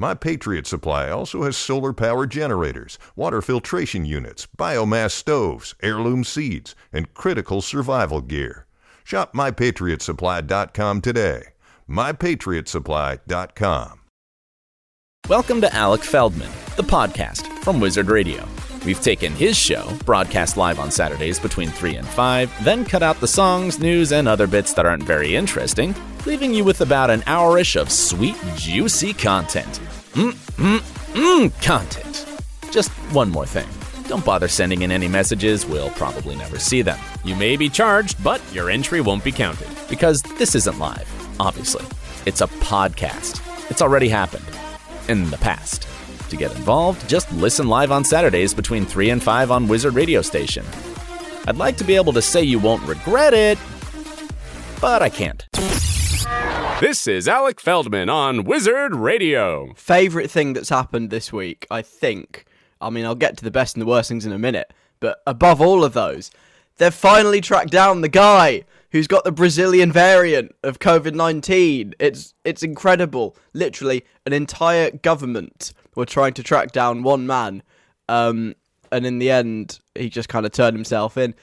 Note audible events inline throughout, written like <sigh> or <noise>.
My Patriot Supply also has solar power generators, water filtration units, biomass stoves, heirloom seeds, and critical survival gear. Shop mypatriotsupply.com today. mypatriotsupply.com. Welcome to Alec Feldman, the podcast from Wizard Radio. We've taken his show, broadcast live on Saturdays between 3 and 5, then cut out the songs, news, and other bits that aren't very interesting, leaving you with about an hourish of sweet, juicy content. Mmm, mmm, mmm, content. Just one more thing. Don't bother sending in any messages, we'll probably never see them. You may be charged, but your entry won't be counted. Because this isn't live, obviously. It's a podcast. It's already happened. In the past. To get involved, just listen live on Saturdays between 3 and 5 on Wizard Radio Station. I'd like to be able to say you won't regret it, but I can't. This is Alec Feldman on Wizard Radio. Favorite thing that's happened this week, I think. I mean, I'll get to the best and the worst things in a minute, but above all of those, they've finally tracked down the guy who's got the Brazilian variant of COVID nineteen. It's it's incredible. Literally, an entire government were trying to track down one man, um, and in the end, he just kind of turned himself in,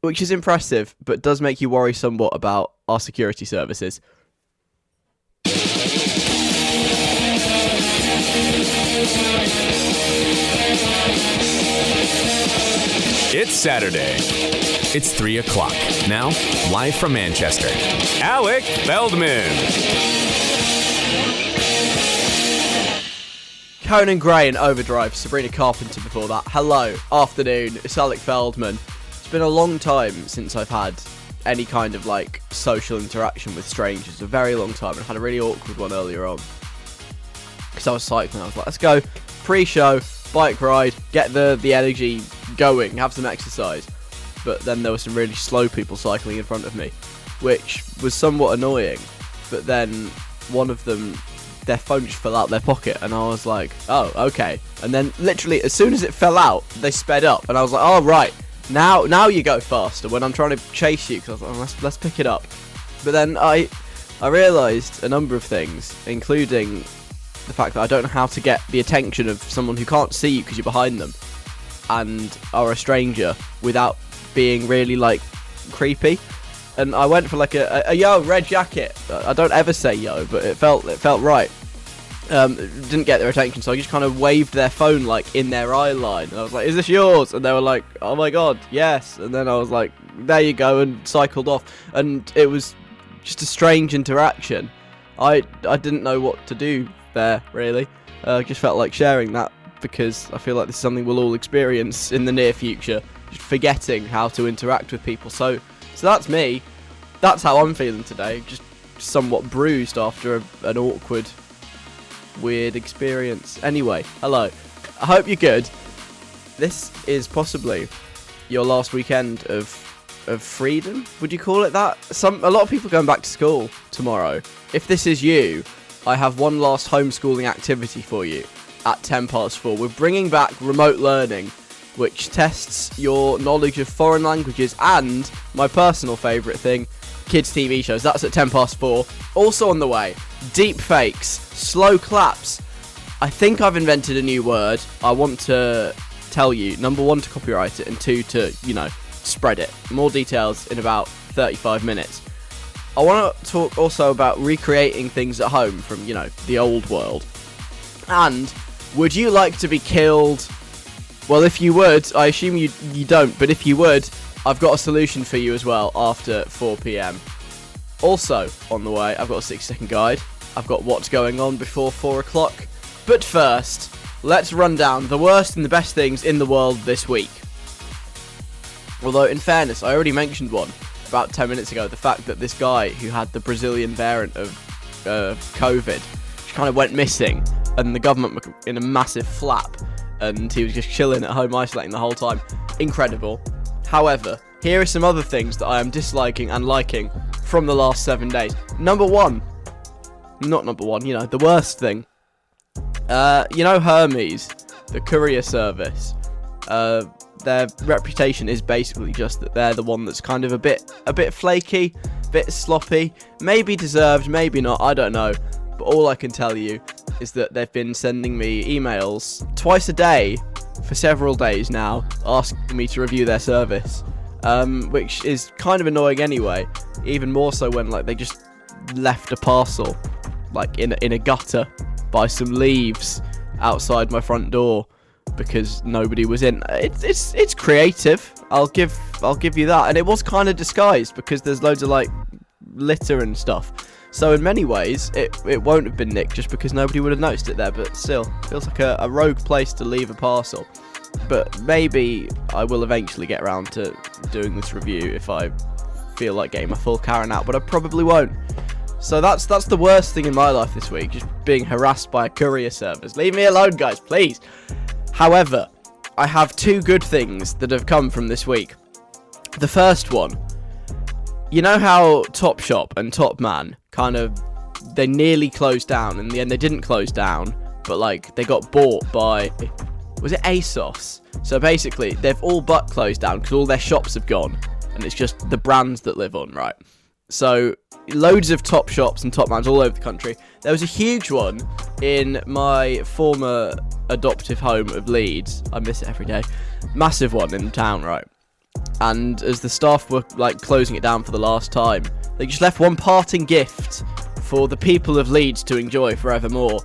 which is impressive, but does make you worry somewhat about our security services. It's Saturday. It's 3 o'clock. Now, live from Manchester. Alec Feldman. Conan Gray and Overdrive, Sabrina Carpenter before that. Hello, afternoon, it's Alec Feldman. It's been a long time since I've had any kind of like social interaction with strangers. A very long time. I had a really awkward one earlier on. Because I was cycling, I was like, let's go pre show, bike ride, get the, the energy going, have some exercise. But then there were some really slow people cycling in front of me, which was somewhat annoying. But then one of them their phone just fell out their pocket, and I was like, "Oh, okay." And then, literally, as soon as it fell out, they sped up, and I was like, "Oh, right, now, now you go faster." When I'm trying to chase you, because like, oh, "Let's let's pick it up." But then I, I realised a number of things, including the fact that I don't know how to get the attention of someone who can't see you because you're behind them, and are a stranger without being really like creepy and I went for like a, a, a, yo red jacket. I don't ever say yo, but it felt it felt right. Um, didn't get their attention, so I just kind of waved their phone like in their eye line, and I was like, "Is this yours?" And they were like, "Oh my god, yes!" And then I was like, "There you go," and cycled off. And it was just a strange interaction. I I didn't know what to do there really. Uh, I just felt like sharing that because I feel like this is something we'll all experience in the near future. Just forgetting how to interact with people. So so that's me. That's how I'm feeling today. Just somewhat bruised after a, an awkward, weird experience. Anyway, hello. I hope you're good. This is possibly your last weekend of of freedom. Would you call it that? Some a lot of people going back to school tomorrow. If this is you, I have one last homeschooling activity for you at 10 past 4. We're bringing back remote learning which tests your knowledge of foreign languages and my personal favourite thing, kids' TV shows. That's at 10 past 4. Also on the way, deep fakes, slow claps. I think I've invented a new word. I want to tell you number one, to copyright it, and two, to, you know, spread it. More details in about 35 minutes. I want to talk also about recreating things at home from, you know, the old world. And would you like to be killed well, if you would, I assume you you don't, but if you would, I've got a solution for you as well after 4 p.m. Also on the way, I've got a six second guide. I've got what's going on before four o'clock. But first, let's run down the worst and the best things in the world this week. Although, in fairness, I already mentioned one about 10 minutes ago the fact that this guy who had the Brazilian variant of uh, COVID kind of went missing, and the government were in a massive flap, and he was just chilling at home, isolating the whole time. Incredible. However, here are some other things that I am disliking and liking from the last seven days. Number one, not number one, you know, the worst thing. Uh, you know, Hermes, the courier service. Uh, their reputation is basically just that they're the one that's kind of a bit, a bit flaky, a bit sloppy, maybe deserved, maybe not. I don't know. But all I can tell you is that they've been sending me emails twice a day for several days now, asking me to review their service. Um, which is kind of annoying anyway. Even more so when like they just left a parcel, like in a, in a gutter, by some leaves outside my front door because nobody was in. It's it's it's creative. I'll give I'll give you that. And it was kind of disguised because there's loads of like litter and stuff. So in many ways, it, it won't have been nicked just because nobody would have noticed it there. But still, feels like a, a rogue place to leave a parcel. But maybe I will eventually get around to doing this review if I feel like getting my full Karen out. But I probably won't. So that's that's the worst thing in my life this week, just being harassed by a courier service. Leave me alone, guys, please. However, I have two good things that have come from this week. The first one, you know how Topshop and Topman kind of they nearly closed down. In the end, they didn't close down, but like they got bought by was it ASOS? So basically, they've all but closed down because all their shops have gone, and it's just the brands that live on, right? So loads of top shops and top mans all over the country. There was a huge one in my former adoptive home of Leeds. I miss it every day. Massive one in the town, right? And as the staff were like closing it down for the last time, they just left one parting gift for the people of Leeds to enjoy forevermore.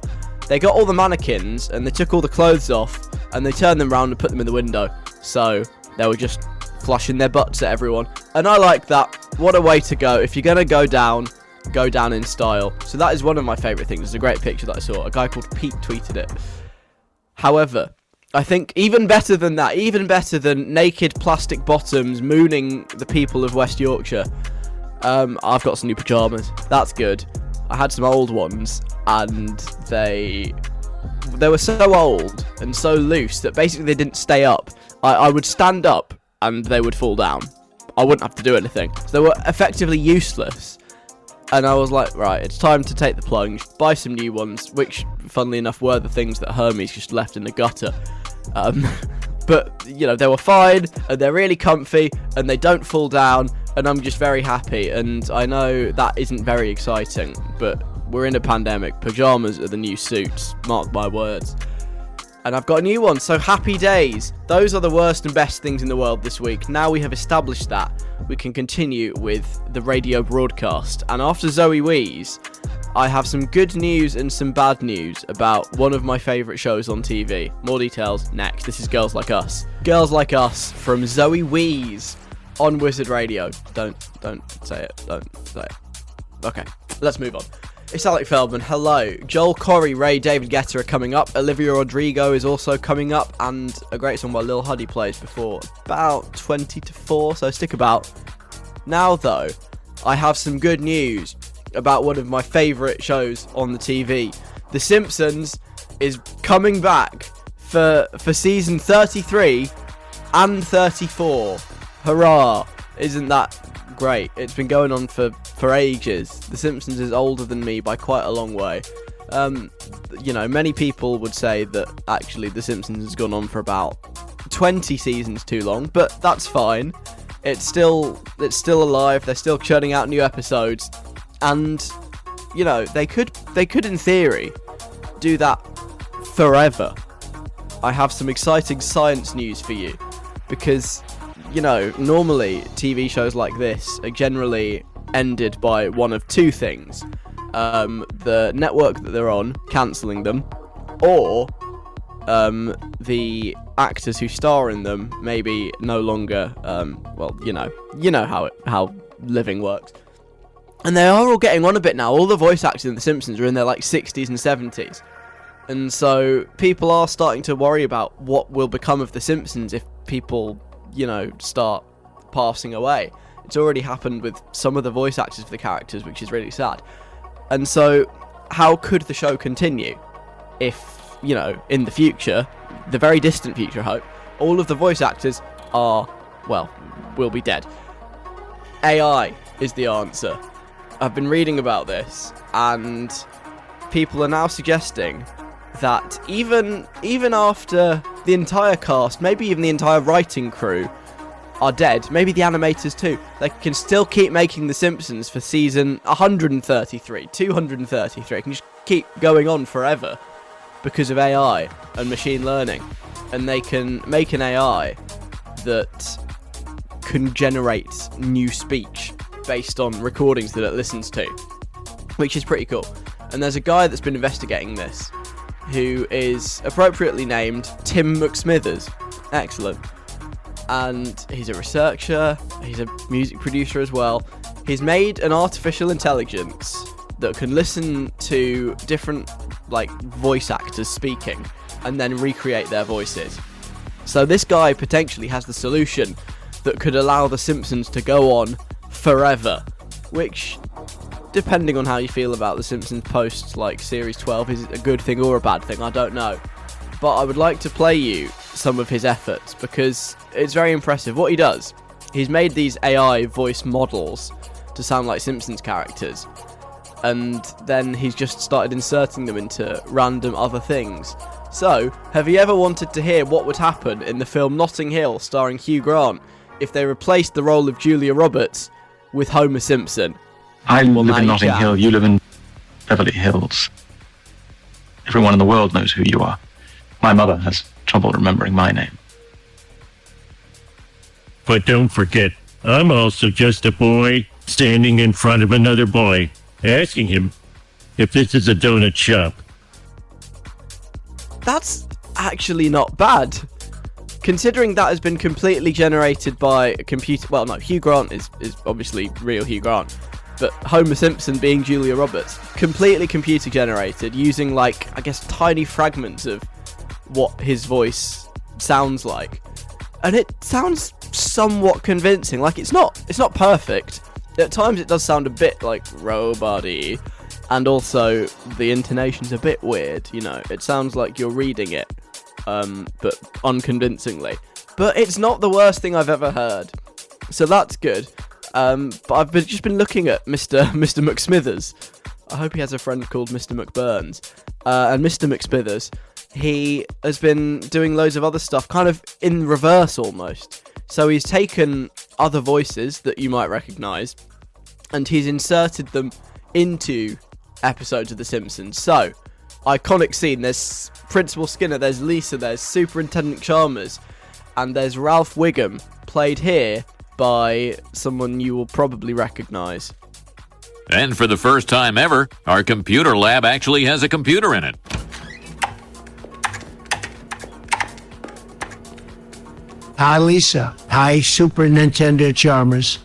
They got all the mannequins and they took all the clothes off and they turned them around and put them in the window. So they were just flushing their butts at everyone. And I like that. What a way to go. If you're going to go down, go down in style. So that is one of my favourite things. It's a great picture that I saw. A guy called Pete tweeted it. However, I think even better than that, even better than naked plastic bottoms mooning the people of West Yorkshire, um, I've got some new pajamas. That's good. I had some old ones, and they they were so old and so loose that basically they didn't stay up. I, I would stand up and they would fall down. I wouldn't have to do anything. So they were effectively useless. And I was like, right, it's time to take the plunge, buy some new ones, which, funnily enough, were the things that Hermes just left in the gutter. Um, <laughs> but, you know, they were fine, and they're really comfy, and they don't fall down, and I'm just very happy. And I know that isn't very exciting, but we're in a pandemic. Pajamas are the new suits, mark my words. And I've got a new one, so happy days. Those are the worst and best things in the world this week. Now we have established that, we can continue with the radio broadcast. And after Zoe Wees, I have some good news and some bad news about one of my favourite shows on TV. More details next. This is Girls Like Us. Girls Like Us from Zoe Wees on Wizard Radio. Don't don't say it. Don't say it. Okay, let's move on. It's Alec Feldman. Hello. Joel Corry, Raye, David Guetta are coming up. Olivia Rodrigo is also coming up, and a great song by Lil Huddy plays before about 20 to 4, so stick about. Now, though, I have some good news about one of my favourite shows on the TV. The Simpsons is coming back for for season 33 and 34. Hurrah! Isn't that great? It's been going on for for ages. The Simpsons is older than me by quite a long way. Um, you know, many people would say that actually The Simpsons has gone on for about 20 seasons too long, but that's fine. It's still it's still alive. They're still churning out new episodes, and you know they could they could in theory do that forever. I have some exciting science news for you because you know normally TV shows like this are generally ended by one of two things: um, the network that they're on cancelling them, or um, the actors who star in them maybe no longer um, well you know you know how it, how living works and they are all getting on a bit now. All the voice actors in The Simpsons are in their like 60s and 70s. And so people are starting to worry about what will become of The Simpsons if people, you know, start passing away. It's already happened with some of the voice actors for the characters, which is really sad. And so, how could the show continue if, you know, in the future, the very distant future, I hope, all of the voice actors are, well, will be dead? AI is the answer. I've been reading about this, and people are now suggesting that even even after the entire cast, maybe even the entire writing crew, are dead, maybe the animators too, they can still keep making The Simpsons for season 133, 233. It can just keep going on forever because of AI and machine learning, and they can make an AI that can generate new speech based on recordings that it listens to, which is pretty cool. And there's a guy that's been investigating this who is appropriately named Tim McSmithers. Excellent. And he's a researcher, he's a music producer as well. He's made an artificial intelligence that can listen to different like voice actors speaking and then recreate their voices. So this guy potentially has the solution that could allow the Simpsons to go on forever, which depending on how you feel about the Simpsons post like series 12 is a good thing or a bad thing, I don't know. But I would like to play you some of his efforts because it's very impressive what he does. He's made these AI voice models to sound like Simpsons characters. And then he's just started inserting them into random other things. So, have you ever wanted to hear what would happen in the film Notting Hill starring Hugh Grant if they replaced the role of Julia Roberts with Homer Simpson? I Well, live now in Notting can. Hill. You live in Beverly Hills. Everyone in the world knows who you are. My mother has trouble remembering my name. But don't forget, I'm also just a boy standing in front of another boy, asking him if this is a donut shop. That's actually not bad. Considering that has been completely generated by a computer. Well, no, Hugh Grant is, is obviously real Hugh Grant. But Homer Simpson being Julia Roberts, completely computer generated using, like, I guess, tiny fragments of what his voice sounds like. And it sounds somewhat convincing. Like, it's not, it's not perfect. At times it does sound a bit like robot and also the intonation's a bit weird, you know. It sounds like you're reading it, um, but unconvincingly. But it's not the worst thing I've ever heard, so that's good. Um, but I've been, just been looking at Mr. <laughs> Mr. McSmithers. I hope he has a friend called Mr. McBurns. Uh, and Mr. McSmithers, he has been doing loads of other stuff, kind of in reverse almost. So he's taken other voices that you might recognise, and he's inserted them into episodes of The Simpsons. So, iconic scene there's Principal Skinner, there's Lisa, there's Superintendent Chalmers, and there's Ralph Wiggum, played here by someone you will probably recognise. And for the first time ever, our computer lab actually has a computer in it. Hi, Lisa. Hi, Super Nintendo Chalmers.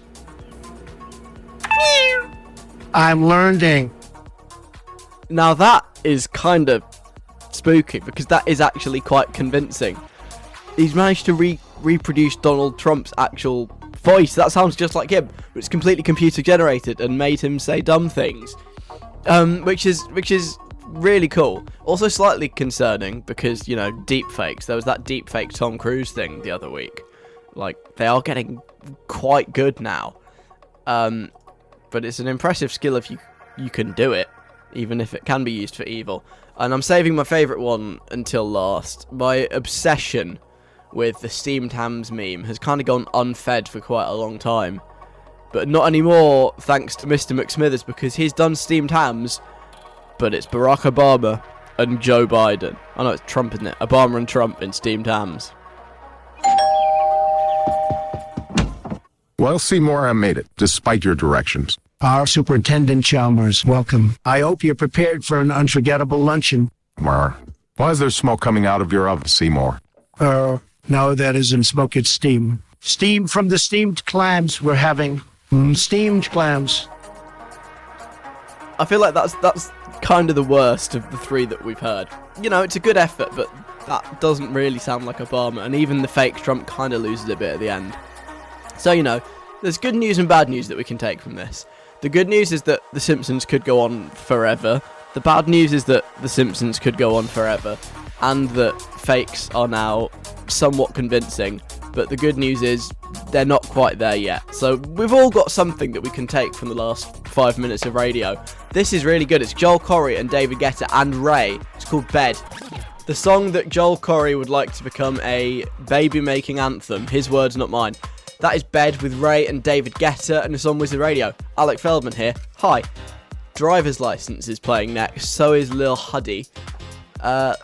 I'm learning. Now that is kind of spooky because that is actually quite convincing. He's managed to re- reproduce Donald Trump's actual voice. That sounds just like him, but it's completely computer generated and made him say dumb things. Um, which is which is really cool. Also slightly concerning because you know deep fakes. There was that deep fake Tom Cruise thing the other week. Like they are getting quite good now. Um, but it's an impressive skill if you you can do it, even if it can be used for evil. And I'm saving my favourite one until last. My obsession with the steamed hams meme has kind of gone unfed for quite a long time. But not anymore, thanks to Mr. McSmithers, because he's done steamed hams, but it's Barack Obama and Joe Biden. I know it's Trump, isn't it? Obama and Trump in steamed hams. Well, Seymour, I made it, despite your directions. Our Superintendent Chalmers, welcome. I hope you're prepared for an unforgettable luncheon. Mar, why is there smoke coming out of your oven, Seymour? Uh, no, that isn't smoke, it's steam. Steam from the steamed clams we're having. Mm, steamed clams. I feel like that's that's kind of the worst of the three that we've heard. You know, it's a good effort, but that doesn't really sound like Obama, and even the fake Trump kind of loses a bit at the end. So, you know, there's good news and bad news that we can take from this. The good news is that The Simpsons could go on forever. The bad news is that The Simpsons could go on forever, and that fakes are now somewhat convincing. But the good news is they're not quite there yet. So we've all got something that we can take from the last five minutes of radio. This is really good. It's Joel Corry and David Guetta and Raye. It's called Bed. The song that Joel Corry would like to become a baby making anthem. His words, not mine. That is Bed with Raye and David Guetta, and it's on Wizard Radio. Alec Feldman here. Hi. Driver's License is playing next, so is Lil Huddy. Uh,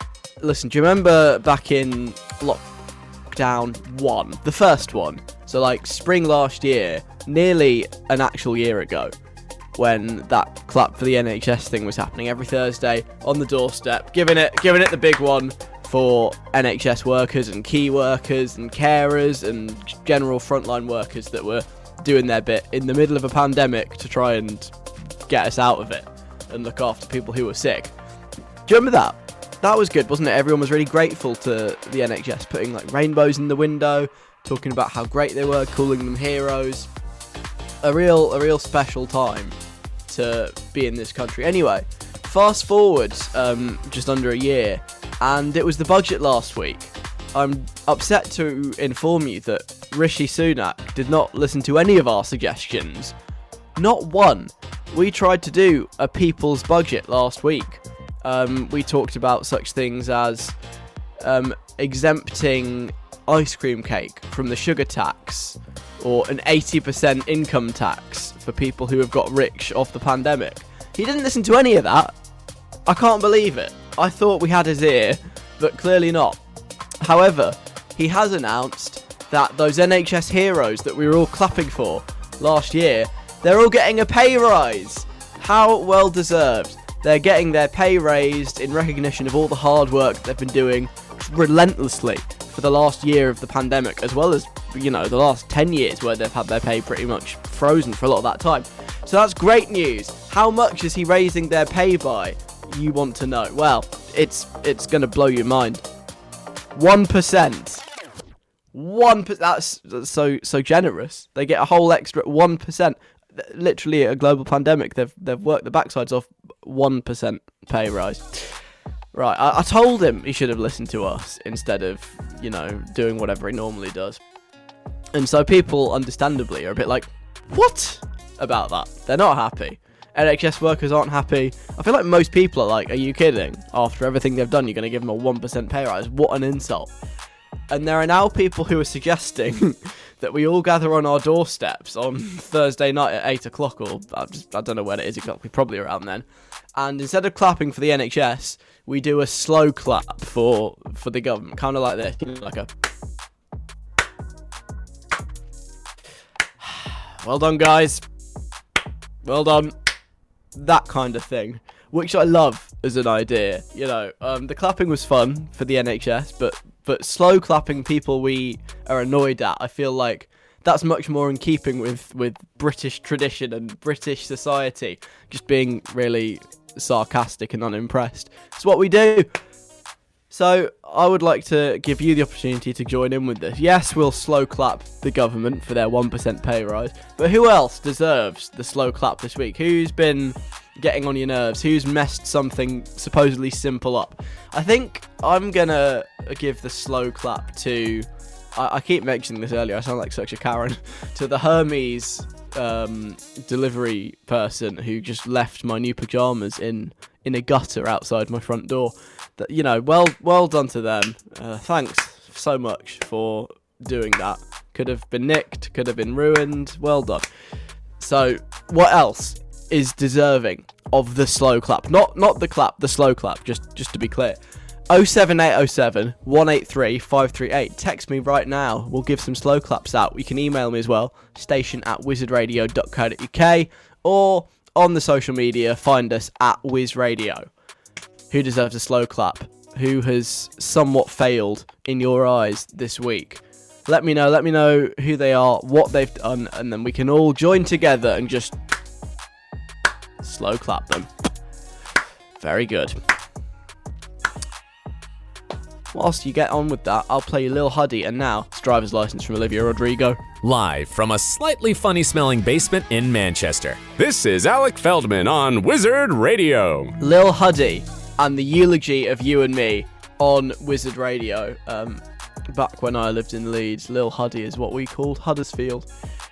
listen, do you remember back in lockdown one, the first one? So, like spring last year, nearly an actual year ago, when that clap for the NHS thing was happening every Thursday on the doorstep, giving it, giving it the big one for NHS workers and key workers and carers and general frontline workers that were doing their bit in the middle of a pandemic to try and get us out of it and look after people who were sick. Do you remember that? That was good, wasn't it? Everyone was really grateful to the NHS, putting like rainbows in the window, talking about how great they were, calling them heroes. A real, a real special time to be in this country. Anyway, fast forward um, just under a year, and it was the budget last week. I'm upset to inform you that Rishi Sunak did not listen to any of our suggestions. Not one. We tried to do a people's budget last week. Um, we talked about such things as um, exempting ice cream cake from the sugar tax or an 80% income tax for people who have got rich off the pandemic. He didn't listen to any of that. I can't believe it. I thought we had his ear, but clearly not. However, he has announced that those NHS heroes that we were all clapping for last year, they're all getting a pay rise. How well deserved. They're getting their pay raised in recognition of all the hard work they've been doing relentlessly for the last year of the pandemic, as well as, you know, the last 10 years where they've had their pay pretty much frozen for a lot of that time. So that's great news. How much is he raising their pay by? You want to know. Well, it's it's going to blow your mind. 1%. 1% that's, that's so so generous. They get a whole extra 1% literally a global pandemic, they've they've worked the backsides off one percent pay rise. Right, I, I, told him he should have listened to us instead of you know doing whatever he normally does. And so people, understandably, are a bit like, "What about that?" They're not happy. NHS workers aren't happy. I feel like most people are like, "Are you kidding?" After everything they've done, you're going to give them a one percent pay rise? What an insult! And there are now people who are suggesting that we all gather on our doorsteps on Thursday night at 8 o'clock, or I, just, I don't know when it is exactly, probably around then. And instead of clapping for the NHS, we do a slow clap for for the government, kind of like this, you know, like a. <sighs> Well done, guys. Well done. That kind of thing, which I love as an idea. You know, um, the clapping was fun for the NHS, but but slow clapping people we are annoyed at, I feel like that's much more in keeping with with British tradition and British society. Just being really sarcastic and unimpressed. It's what we do. So I would like to give you the opportunity to join in with this. Yes, we'll slow clap the government for their 1% pay rise, but who else deserves the slow clap this week? Who's been getting on your nerves? Who's messed something supposedly simple up? I think I'm gonna give the slow clap to. I, I keep mentioning this earlier. I sound like such a Karen. <laughs> to the Hermes um, delivery person who just left my new pajamas in in a gutter outside my front door. You know, well well done to them. Uh, thanks so much for doing that. Could have been nicked, could have been ruined. Well done. So, what else is deserving of the slow clap? Not not the clap, the slow clap. Just just to be clear. 07807 183 538. Text me right now. We'll give some slow claps out. You can email me as well, station at wizardradio.co.uk, or on the social media, find us at wizradio. Who deserves a slow clap? Who has somewhat failed in your eyes this week? Let me know. Let me know who they are, what they've done, and then we can all join together and just Slow clap them. Very good. Whilst you get on with that, I'll play you Lil Huddy and now it's driver's license from Olivia Rodrigo. Live from a slightly funny smelling basement in Manchester. This is Alec Feldman on Wizard Radio. Lil Huddy and the eulogy of you and me on Wizard Radio. Um, back when I lived in Leeds, Lil Huddy is what we called Huddersfield.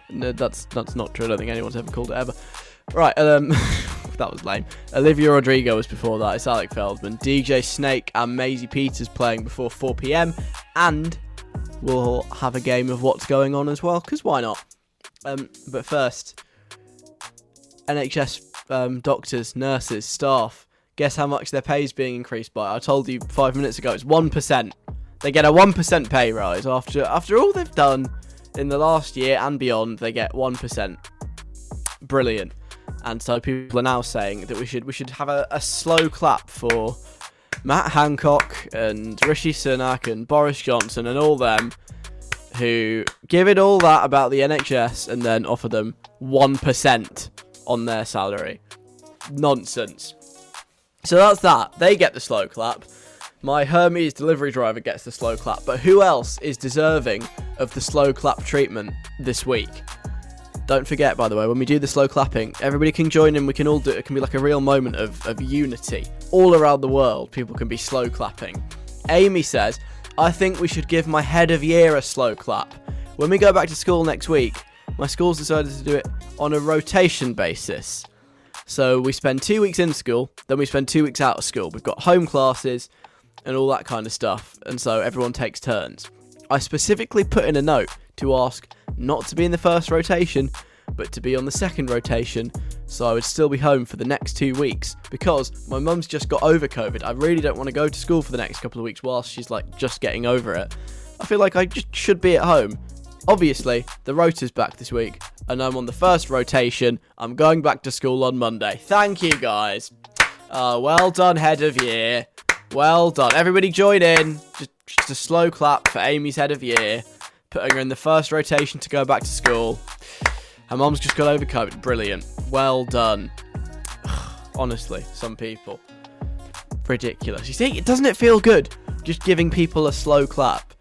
No, that's that's not true. I don't think anyone's ever called it ever. Right, um, <laughs> that was lame. Olivia Rodrigo was before that. It's Alec Feldman, DJ Snake, and Maisie Peters playing before 4 p.m. And we'll have a game of what's going on as well, because why not? Um, but first, NHS um, doctors, nurses, staff. Guess how much their pay is being increased by? I told you five minutes ago. It's one percent. They get a one percent pay rise after after all they've done in the last year and beyond. They get one percent. Brilliant. And so people are now saying that we should we should have a, a slow clap for Matt Hancock and Rishi Sunak and Boris Johnson and all them who give it all that about the NHS and then offer them 1% on their salary. Nonsense. So that's that. They get the slow clap. My Hermes delivery driver gets the slow clap. But who else is deserving of the slow clap treatment this week? Don't forget, by the way, when we do the slow clapping, everybody can join in. We can all do it. It can be like a real moment of, of unity. All around the world, people can be slow clapping. Amy says, I think we should give my head of year a slow clap. When we go back to school next week, my school's decided to do it on a rotation basis. So we spend two weeks in school, then we spend two weeks out of school. We've got home classes and all that kind of stuff, and so everyone takes turns. I specifically put in a note to ask not to be in the first rotation, but to be on the second rotation, so I would still be home for the next two weeks because my mum's just got over COVID. I really don't want to go to school for the next couple of weeks whilst she's like just getting over it. I feel like I just should be at home. Obviously, the rota's back this week, and I'm on the first rotation. I'm going back to school on Monday. Thank you, guys. Uh, well done, head of year. Well done. Everybody join in. Just, just a slow clap for Amy's head of year, putting her in the first rotation to go back to school. Her mom's just got over COVID. Brilliant. Well done. <sighs> Honestly, some people. Ridiculous. You see, doesn't it feel good just giving people a slow clap?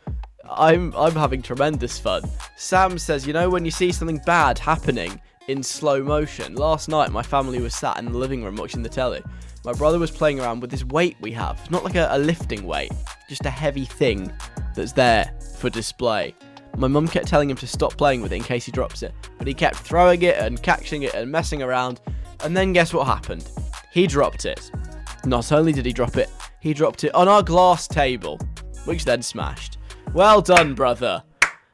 I'm I'm having tremendous fun. Sam says, you know, when you see something bad happening in slow motion. Last night, my family was sat in the living room watching the telly. My brother was playing around with this weight we have. It's not like a, a lifting weight, just a heavy thing that's there for display. My mum kept telling him to stop playing with it in case he drops it, but he kept throwing it and catching it and messing around. And then guess what happened? He dropped it. Not only did he drop it, he dropped it on our glass table, which then smashed. Well done, brother.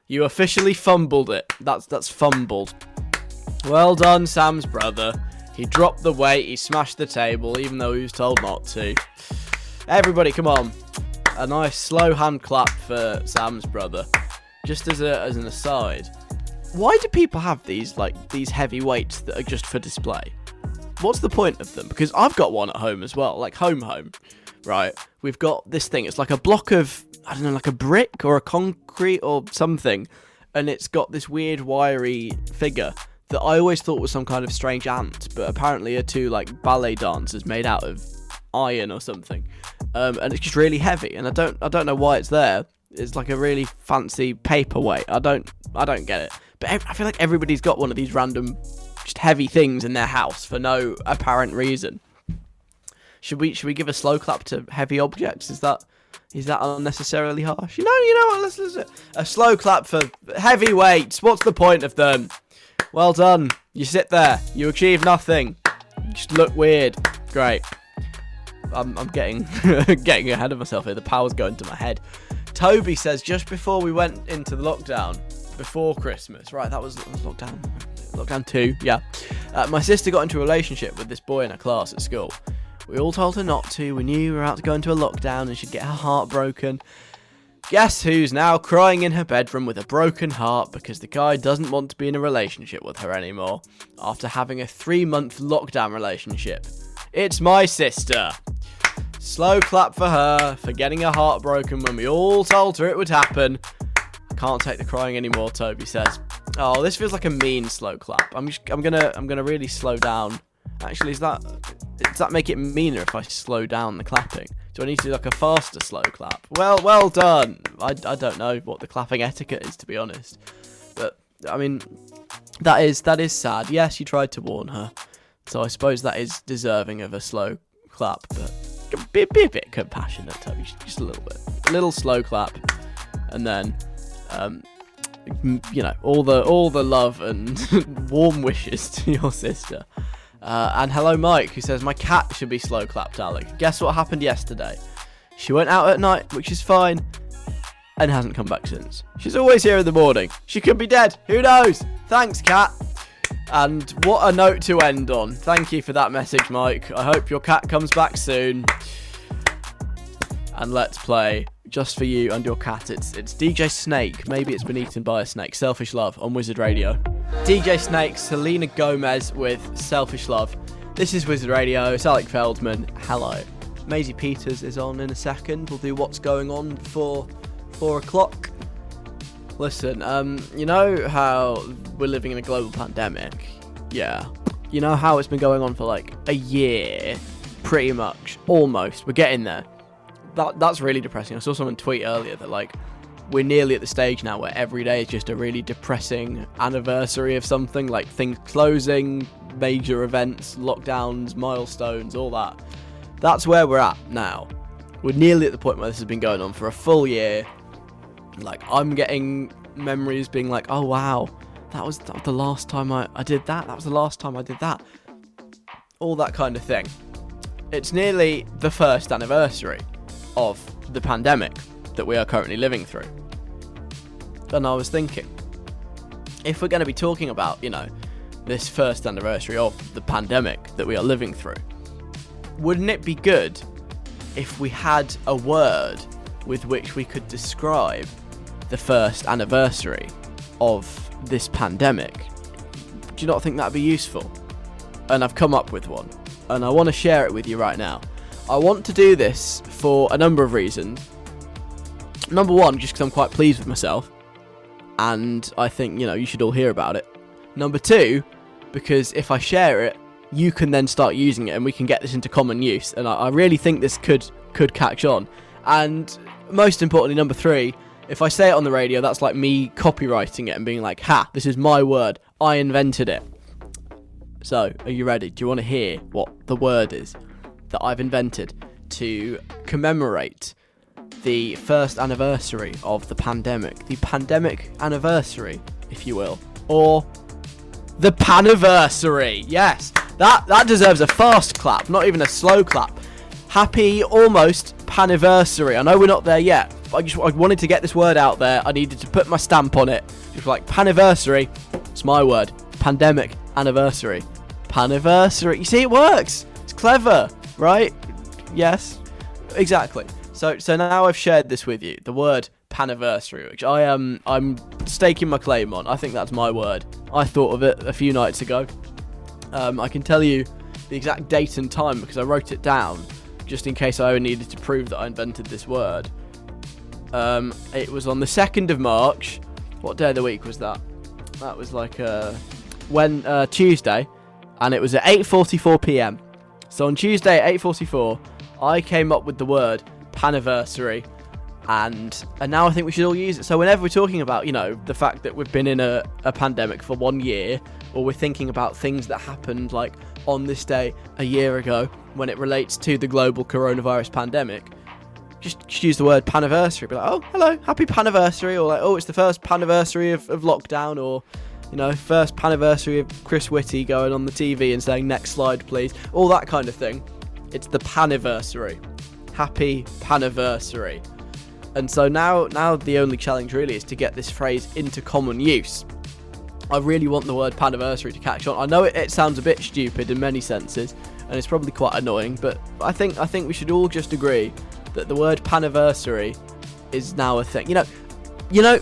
You officially fumbled it. That's that's fumbled. Well done, Sam's brother. He dropped the weight, he smashed the table, even though he was told not to. Everybody, come on. A nice slow hand clap for Sam's brother. Just as a as an aside. Why do people have these like these heavy weights that are just for display? What's the point of them? Because I've got one at home as well, like home home. Right? We've got this thing. It's like a block of I don't know, like a brick or a concrete or something, and it's got this weird wiry figure that I always thought was some kind of strange ant, but apparently are two like ballet dancers made out of iron or something. Um, and it's just really heavy, and I don't I don't know why it's there. It's like a really fancy paperweight. I don't I don't get it. But I feel like everybody's got one of these random just heavy things in their house for no apparent reason. Should we should we give a slow clap to heavy objects? Is that is that unnecessarily harsh? You know, you know what? Let's listen. A slow clap for heavy weights. What's the point of them? Well done. You sit there. You achieve nothing. You just look weird. Great. I'm, I'm getting <laughs> getting ahead of myself here. The power's going to my head. Toby says just before we went into the lockdown, before Christmas, right? That was, that was lockdown. Lockdown two, yeah. Uh, my sister got into a relationship with this boy in her class at school. We all told her not to. We knew we were about to go into a lockdown and she'd get her heart broken. Guess who's now crying in her bedroom with a broken heart because the guy doesn't want to be in a relationship with her anymore after having a three month lockdown relationship? It's my sister. Slow clap for her for getting her heart broken when we all told her it would happen. Can't take the crying anymore, Toby says. Oh, this feels like a mean slow clap. I'm just, I'm gonna I'm gonna really slow down Actually, is that does that make it meaner if I slow down the clapping? Do I need to do like a faster slow clap? Well, well done. I, I don't know what the clapping etiquette is to be honest, but I mean that is that is sad. Yes, you tried to warn her, so I suppose that is deserving of a slow clap, but be, be a bit compassionate, Toby, just a little bit, a little slow clap, and then um, you know all the all the love and <laughs> warm wishes to your sister. Uh, and hello, Mike, who says my cat should be slow clapped. Alec, guess what happened yesterday? She went out at night, which is fine, and hasn't come back since. She's always here in the morning. She could be dead. Who knows? Thanks, cat. And what a note to end on. Thank you for that message, Mike. I hope your cat comes back soon. And let's play just for you and your cat. It's it's DJ Snake. Maybe it's been eaten by a snake. Selfish Love on Wizard Radio. DJ Snake, Selena Gomez with Selfish Love. This is Wizard Radio. It's Alec Feldman. Hello. Maisie Peters is on in a second. We'll do what's going on before four o'clock. Listen, um, you know how we're living in a global pandemic? Yeah. You know how it's been going on for like a year, pretty much, almost. We're getting there. That that's really depressing. I saw someone tweet earlier that like we're nearly at the stage now where every day is just a really depressing anniversary of something, like things closing, major events, lockdowns, milestones, all that. That's where we're at now. We're nearly at the point where this has been going on for a full year. Like I'm getting memories being like, oh wow, that was, that was the last time I, I did that. That was the last time I did that. All that kind of thing. It's nearly the first anniversary of the pandemic that we are currently living through. And I was thinking, if we're going to be talking about, you know, this first anniversary of the pandemic that we are living through, wouldn't it be good if we had a word with which we could describe the first anniversary of this pandemic? Do you not think that'd be useful? And I've come up with one, and I want to share it with you right now. I want to do this for a number of reasons. Number one, just because I'm quite pleased with myself, and I think, you know, you should all hear about it. Number two, because if I share it, you can then start using it and we can get this into common use. And I, I really think this could could catch on. And most importantly, number three, if I say it on the radio, that's like me copywriting it and being like, ha, this is my word. I invented it. So, are you ready? Do you want to hear what the word is that I've invented to commemorate the first anniversary of the pandemic? The pandemic anniversary, if you will. Or the paniversary. Yes, that that deserves a fast clap, not even a slow clap. Happy almost paniversary. I know we're not there yet, but I just I wanted to get this word out there. I needed to put my stamp on it. Just like paniversary. It's my word. Pandemic anniversary. Paniversary. You see, it works. It's clever, right? Yes, exactly. So so now I've shared this with you. The word paniversary, which I am I'm staking my claim on. I think that's my word. I thought of it a few nights ago. Um, I can tell you the exact date and time because I wrote it down just in case I needed to prove that I invented this word. Um, it was on the 2nd of March. What day of the week was that? That was like uh, when uh, Tuesday, and it was at 8:44 p.m. So on Tuesday at 8:44, I came up with the word paniversary, and and now I think we should all use it. So whenever we're talking about, you know, the fact that we've been in a, a pandemic for one year, or we're thinking about things that happened like on this day a year ago when it relates to the global coronavirus pandemic, just, just use the word paniversary. Be like, oh, hello, happy paniversary, or like, oh, it's the first paniversary of, of lockdown, or you know, first paniversary of Chris Whitty going on the TV and saying next slide, please, all that kind of thing. It's the paniversary. Happy paniversary. And so now, now the only challenge really is to get this phrase into common use. I really want the word paniversary to catch on. I know it, it sounds a bit stupid in many senses, and it's probably quite annoying, but I think I think we should all just agree that the word paniversary is now a thing. You know, you know,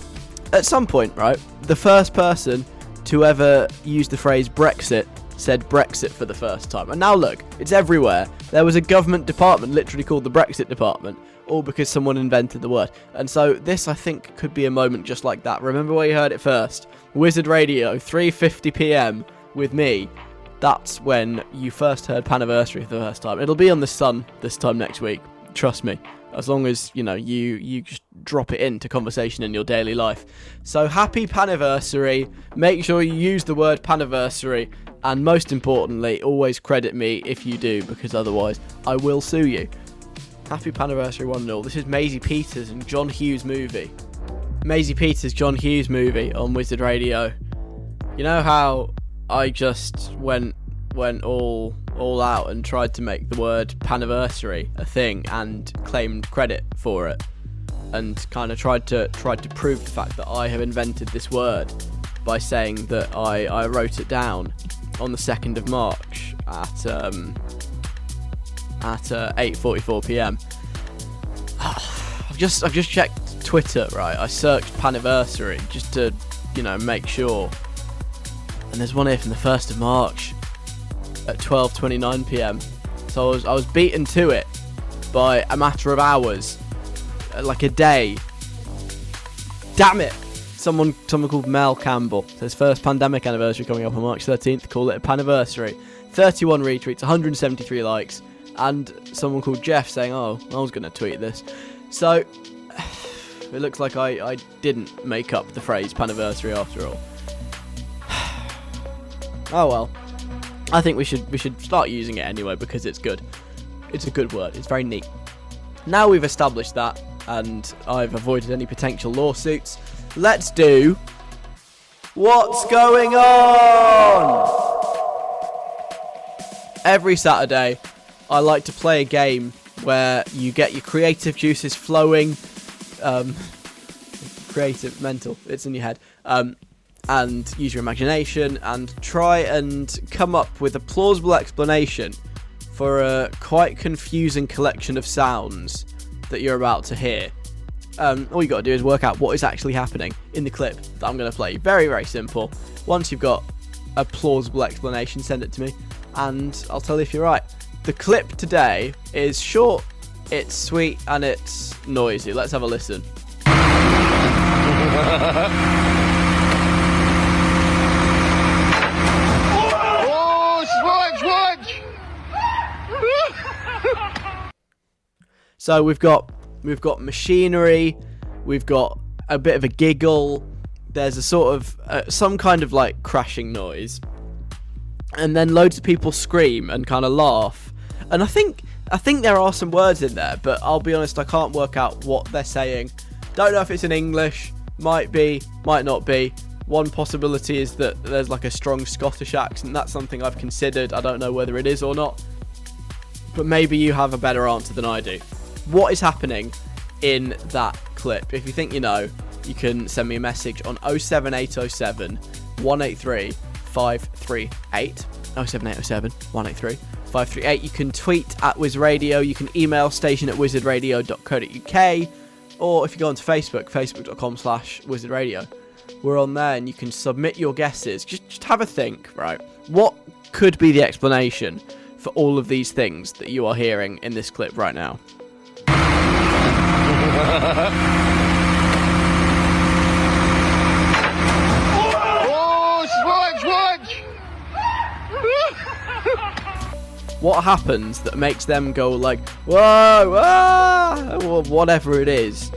at some point, right, the first person to ever use the phrase Brexit said Brexit for the first time. And now look, it's everywhere. There was a government department literally called the Brexit department, all because someone invented the word. And so this I think could be a moment just like that. Remember where you heard it first? Wizard Radio, 3:50 p.m. with me, that's when you first heard Paniversary for the first time. It'll be on the Sun this time next week. Trust me. As long as you know you you just drop it into conversation in your daily life. So happy Paniversary. Make sure you use the word Paniversary, and most importantly, always credit me if you do, because otherwise I will sue you. Happy Paniversary 1 0. This is Maisie Peters and John Hughes movie. Maisie Peters, John Hughes movie on Wizard Radio. You know how I just went went all all out and tried to make the word paniversary a thing and claimed credit for it and kind of tried to tried to prove the fact that I have invented this word by saying that I, I wrote it down on the 2nd of March at um, at uh, 8:44 p.m. <sighs> I've just I've just checked Twitter, right? I searched paniversary just to, you know, make sure. And there's one here from the 1st of March at 12:29 p.m. So I was I was beaten to it by a matter of hours, uh, like a day. Damn it! Someone someone called Mel Campbell says first pandemic anniversary coming up on March 13th. Call it a paniversary. 31 retweets, 173 likes, and someone called Jeff saying, "Oh, I was going to tweet this." So <sighs> it looks like I, I didn't make up the phrase paniversary after all. <sighs> oh well. I think we should we should start using it anyway because it's good. It's a good word. It's very neat. Now we've established that and I've avoided any potential lawsuits. Let's do What's going on? Every Saturday I like to play a game where you get your creative juices flowing um, <laughs> creative mental it's in your head um, and use your imagination and try and come up with a plausible explanation for a quite confusing collection of sounds that you're about to hear. Um, all you got to do is work out what is actually happening in the clip that I'm going to play. Very, very simple. Once you've got a plausible explanation, send it to me and I'll tell you if you're right. The clip today is short, it's sweet, and it's noisy. Let's have a listen. <laughs> So we've got we've got machinery, we've got a bit of a giggle. There's a sort of uh, some kind of like crashing noise, and then loads of people scream and kind of laugh. And I think I think there are some words in there, but I'll be honest, I can't work out what they're saying. Don't know if it's in English. Might be, might not be. One possibility is that there's like a strong Scottish accent. That's something I've considered. I don't know whether it is or not. But maybe you have a better answer than I do. What is happening in that clip? If you think you know, you can send me a message on 07807 183 538. 07807 183 538. You can tweet at Wizard Radio. You can email station at wizardradio.co.uk. Or if you go onto Facebook, facebook.com slash wizardradio, we're on there and you can submit your guesses. Just, just have a think, right? What could be the explanation for all of these things that you are hearing in this clip right now? What happens that makes them go like whoa, whoa or whatever it is?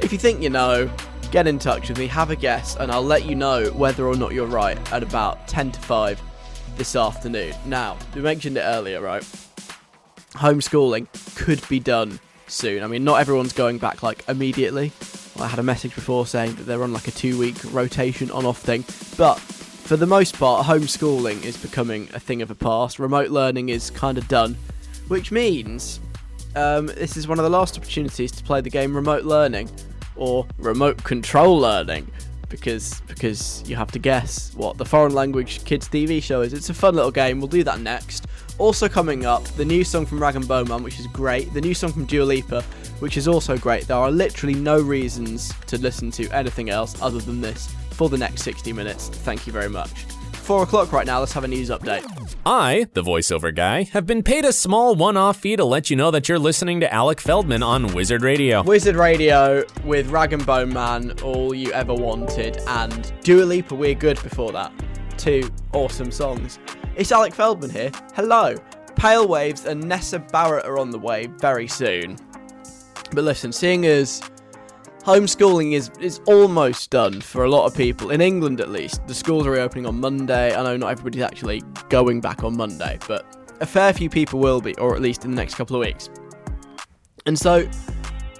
If you think you know get in touch with me have a guess and i'll let you know whether or not you're right at about 10 to 5 this afternoon. Now we mentioned it earlier right? Homeschooling could be done soon i mean not everyone's going back like immediately i had a message before saying that they're on like a two week rotation on off thing but for the most part, homeschooling is becoming a thing of the past. Remote learning is kind of done, which means um, this is one of the last opportunities to play the game remote learning or remote control learning because because you have to guess what the foreign language kids TV show is. It's a fun little game. We'll do that next. Also coming up, the new song from Rag and Bone Man, which is great. The new song from Dua Lipa, which is also great. There are literally no reasons to listen to anything else other than this for the next 60 minutes. Thank you very much. Four o'clock right now, let's have a news update. I, the voiceover guy, have been paid a small one off fee to let you know that you're listening to Alec Feldman on Wizard Radio. Wizard Radio with Rag and Bone Man, all you ever wanted, and Dua Lipa, We're Good before that. Two awesome songs. It's Alec Feldman here. Hello. Pale Waves and Nessa Barrett are on the way very soon. But listen, seeing as homeschooling is is almost done for a lot of people in England at least. The schools are reopening on Monday. I know not everybody's actually going back on Monday, but a fair few people will be, or at least in the next couple of weeks. And so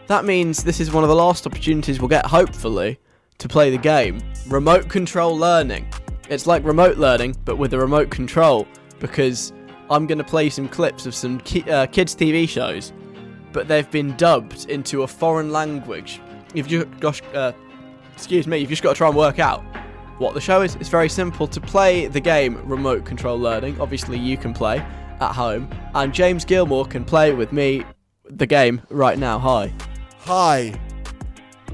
that means this is one of the last opportunities we'll get, hopefully, to play the game. Remote control learning. It's like remote learning, but with a remote control, because I'm going to play some clips of some ki- uh, kids' TV shows, but they've been dubbed into a foreign language. If just got, uh, excuse me, you've just got to try and work out what the show is. It's very simple to play the game Remote Control Learning. Obviously, you can play at home, and James Gilmore can play with me the game right now. Hi. Hi.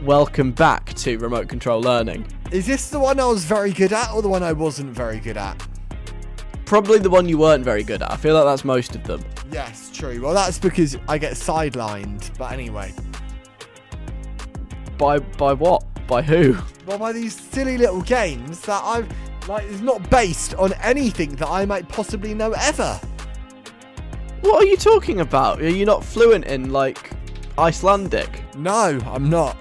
Welcome back to Remote Control Learning. Is this the one I was very good at or the one I wasn't very good at? Probably the one you weren't very good at. I feel like that's most of them. Yes, true. Well, that's because I get sidelined. But anyway. By by what? By who? Well, by these silly little games that I've like is not based on anything that I might possibly know ever. What are you talking about? Are you not fluent in like Icelandic? No, I'm not.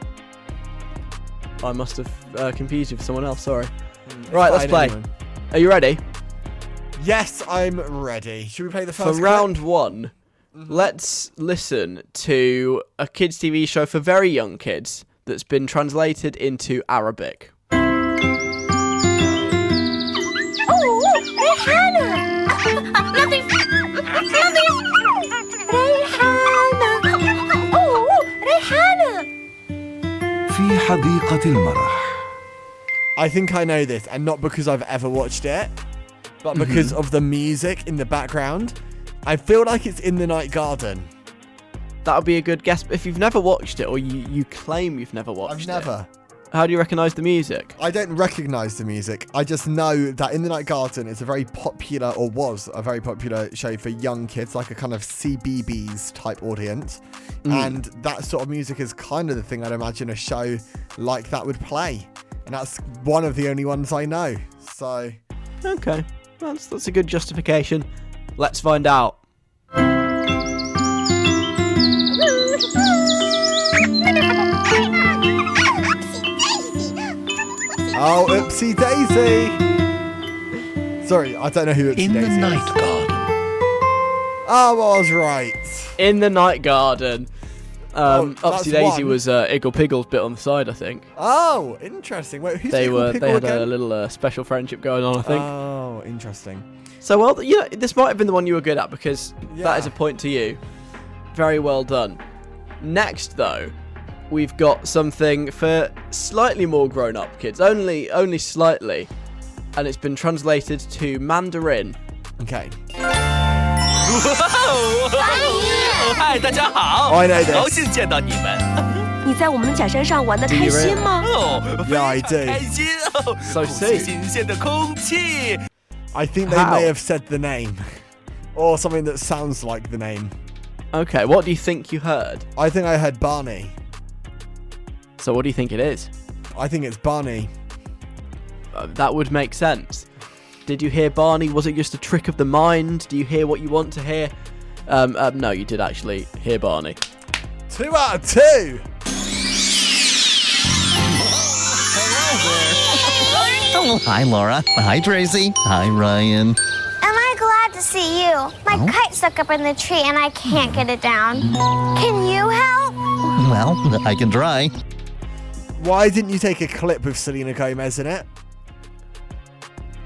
I must have uh, confused you with someone else. Sorry. Right, let's play. anyway. Are you ready? Yes, I'm ready. Should we play the first For clip? round one, let's listen to a kids' TV show for very young kids that's been translated into Arabic. في حديقة المرح I think I know this, and not because I've ever watched it, but because of the music in the background. I feel like it's in the Night Garden. That would be a good guess. If you've never watched it, or you, you claim you've never watched I've it, never. how do you recognise the music? I don't recognize the music. I just know that In the Night Garden is a very popular, or was a very popular show for young kids, like a kind of CBBC type audience. Mm. And that sort of music is kind of the thing I'd imagine a show like that would play. And that's one of the only ones I know. So, Okay, that's that's a good justification. Let's find out. Oh, Oopsie Daisy! Sorry, I don't know who Oopsie In the Daisy is. night garden. Oh, I was right. In the Night Garden. Um, Oh, that's Upsy Daisy one. was uh, Iggle Piggle's bit on the side, I think. Oh, interesting. Wait, who's they Iggle were Piggle they had again? a little uh, special friendship going on, I think. Oh, interesting. so well, you know, this might have been the one you were good at because that is a point to you. Very well done. Next, though, we've got something for slightly more grown-up kids, only only slightly, and it's been translated to Mandarin. Okay. 嗨，大家好 I know this. 高兴见到你们。你在我们的假山上玩的开心吗？哦， Yeah, I do. 开心哦， So 呼吸 sick. 新鲜的空气。 I think they How? may have said the name. <laughs> or something that sounds like the name. Okay, what do you think you heard? I think I heard Barney. So what do you think it is? I think it's Barney. Uh, that would make sense. Did you hear Barney? Was it just a trick of the mind? Do you hear what you want to hear? Um, um, no, you did actually hear Barney. Two out of two. Oh, hi, Laura. Hi, Tracy. Hi, Ryan. Am I glad to see you? My kite stuck up in the tree and I can't get it down. Can you help? Well, I can try. Why didn't you take a clip with Selena Gomez in it?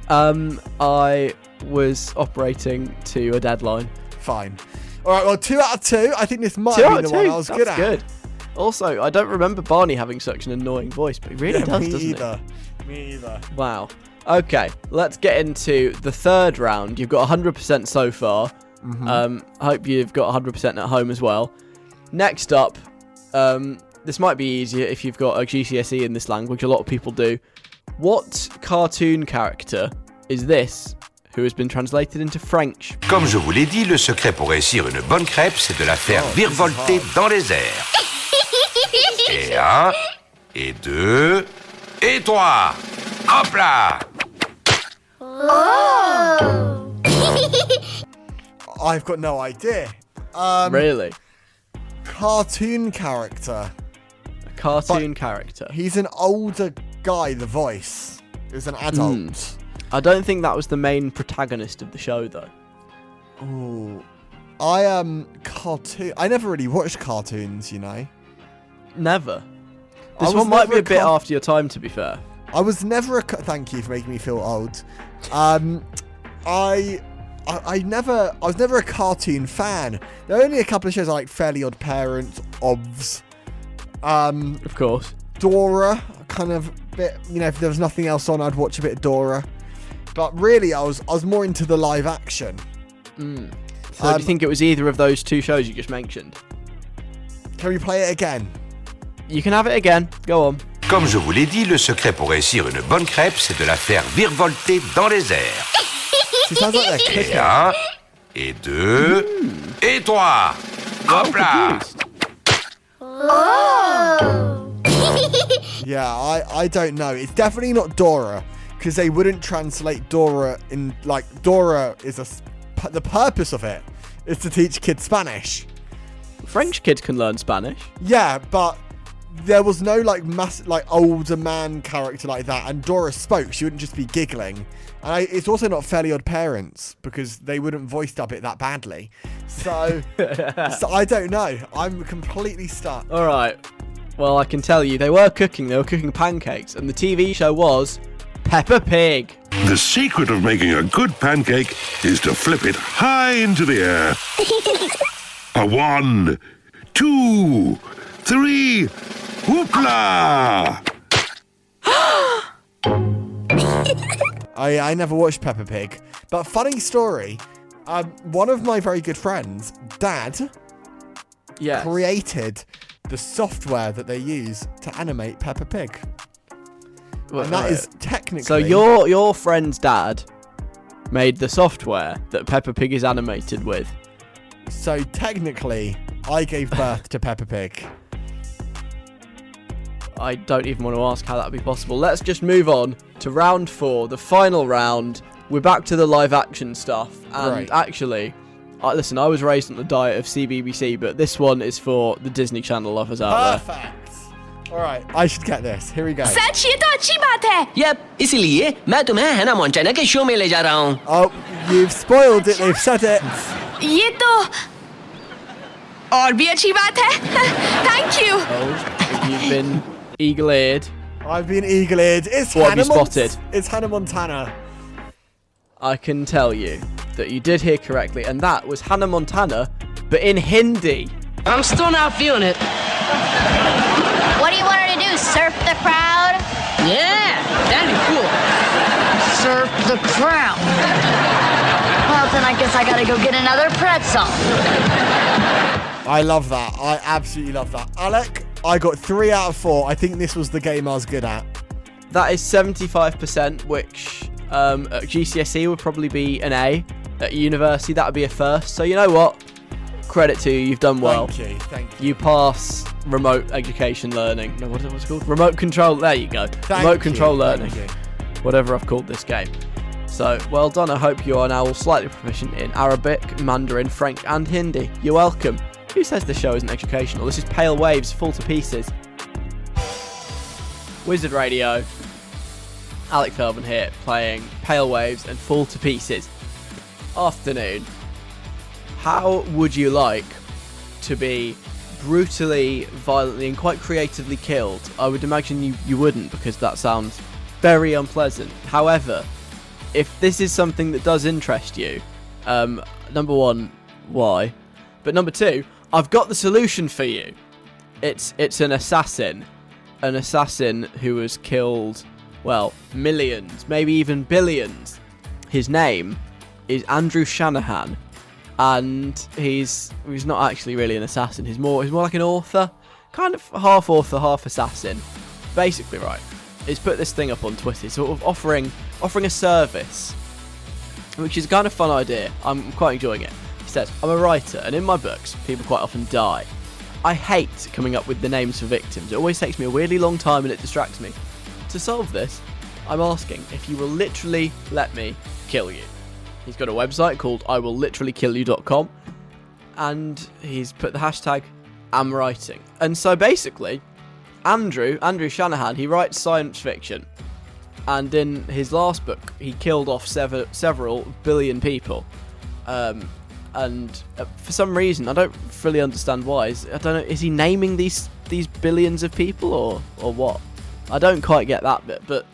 Um, I was operating to a deadline. Fine. All right. Well, two out of two. I think this might Two be the of one. I was That's good at. good. Also, I don't remember Barney having such an annoying voice, but he really Yeah, does, me doesn't either. Me either. Wow. Okay, let's get into the third round. You've got 100% so far. Mhm. Um, I hope you've got 100% at home as well. Next up, um, this might be easier if you've got a GCSE in this language. A lot of people do. What cartoon character is this who has been translated into French? Comme je vous l'ai dit, le secret pour réussir une bonne crêpe, c'est de la faire virevolter dans les airs. Et un, et deux, et trois. Hop là Oh. <laughs> I've got no idea. Um, really? Cartoon character. Cartoon character. He's an older guy. The voice is an adult. Hmm. I don't think that was the main protagonist of the show, though. Ooh. I um cartoon. I never really watched cartoons. You know. Never. This one might be a bit car- after your time, to be fair. I was never a. Thank you for making me feel old. Um, I, I, I never. I was never a cartoon fan. There are only a couple of shows I like Fairly Odd Parents, Obs, um, Of course. Dora. Kind of bit. You know, if there was nothing else on, I'd watch a bit of Dora. But really, I was I was more into the live action. Mm. So do Um, you think it was either of those two shows you just mentioned? Can we play it again? You can have it again. Go on. Comme je vous l'ai dit, le secret pour réussir une bonne crêpe, c'est de la faire virevolter dans les airs. She sounds like they're Et un, et deux, et trois. Hop là Oh. Yeah, I, I don't know. It's definitely not Dora because they wouldn't translate Dora in like Dora is a s- pu- the purpose of it is to teach kids Spanish. French kids can learn Spanish. Yeah, but there was no like mass like older man character like that, and Dora spoke. She wouldn't just be giggling. And I, it's also not Fairly Odd Parents because they wouldn't voice dub it that badly. So, <laughs> so I don't know. I'm completely stuck. All right. Well, I can tell you, they were cooking. They were cooking pancakes, and the TV show was Peppa Pig. The secret of making a good pancake is to flip it high into the air. <laughs> A one, two, three, whoopla! <gasps> <laughs> I, I never watched Peppa Pig. But funny story, um, one of my very good friends, Dad, Yes. created the software that they use to animate Peppa Pig. Well, and that right. is technically. So your your friend's dad made the software that Peppa Pig is animated with. So technically, I gave birth to Peppa Pig. I don't even want to ask how that would be possible. Let's just move on to round four, the final round. We're back to the live action stuff. And Right. actually, uh, listen, I was raised on the diet of CBBC, but this one is for the Disney Channel lovers out there. Perfect. All right, I should get this. Here we go. सच ये तो अच्छी बात है yup इसलिए मैं तुम्हें Hannah Montana के show में ले जा रहा हूँ Oh, you've spoiled it. They've said it. ये तो और भी अच्छी बात है thank you Oh, you've been eagle-eared. I've been eagle-eared. It's What have Hannah you Mont- spotted? It's Hannah Montana. I can tell you that you did hear correctly, and that was Hannah Montana, but in Hindi. I'm still not feeling it What do you want her to do? Surf the crowd? yeah that'd be cool Surf the crowd. Well, then I guess I gotta go get another pretzel. I love that. I absolutely love that. Alec, I got three out of four. I think this was the game I was good at. That is 75%, which um, at GCSE would probably be an A. At university, that would be a first. So you know what? Credit to you, you've done well. Thank you. Thank you. You pass remote education learning. No, what was it called? Remote control. There you go. Thank remote you, control thank learning. you. Whatever I've called this game. So well done. I hope you are now all slightly proficient in Arabic, Mandarin, French, and Hindi. You're welcome. Who says the show isn't educational? This is Pale Waves, Fall to Pieces. Wizard Radio. Alec Feldman here, playing Pale Waves and Fall to Pieces. Afternoon. How would you like to be brutally, violently, and quite creatively killed? I would imagine you, you wouldn't because that sounds very unpleasant. However, if this is something that does interest you, um, number one, why? But number two, I've got the solution for you. It's it's an assassin, an assassin who has killed, well, millions, maybe even billions. His name is Andrew Shanahan, and he's he's not actually really an assassin. He's more he's more like an author, kind of half author, half assassin. Basically, right. He's put this thing up on Twitter, sort of offering offering a service, which is kind of fun idea. I'm quite enjoying it. Says, "I'm a writer, and in my books, people quite often die. I hate coming up with the names for victims. It always takes me a weirdly long time, and it distracts me. To solve this, I'm asking if you will literally let me kill you. He's got a website called iwillliterallykillyou.com and he's put the hashtag am writing. And so basically, Andrew, Andrew Shanahan, he writes science fiction. And in his last book, he killed off sever- several billion people. Um, and uh, for some reason, I don't fully understand why. Is, I don't know. Is he naming these these billions of people or or what? I don't quite get that bit. But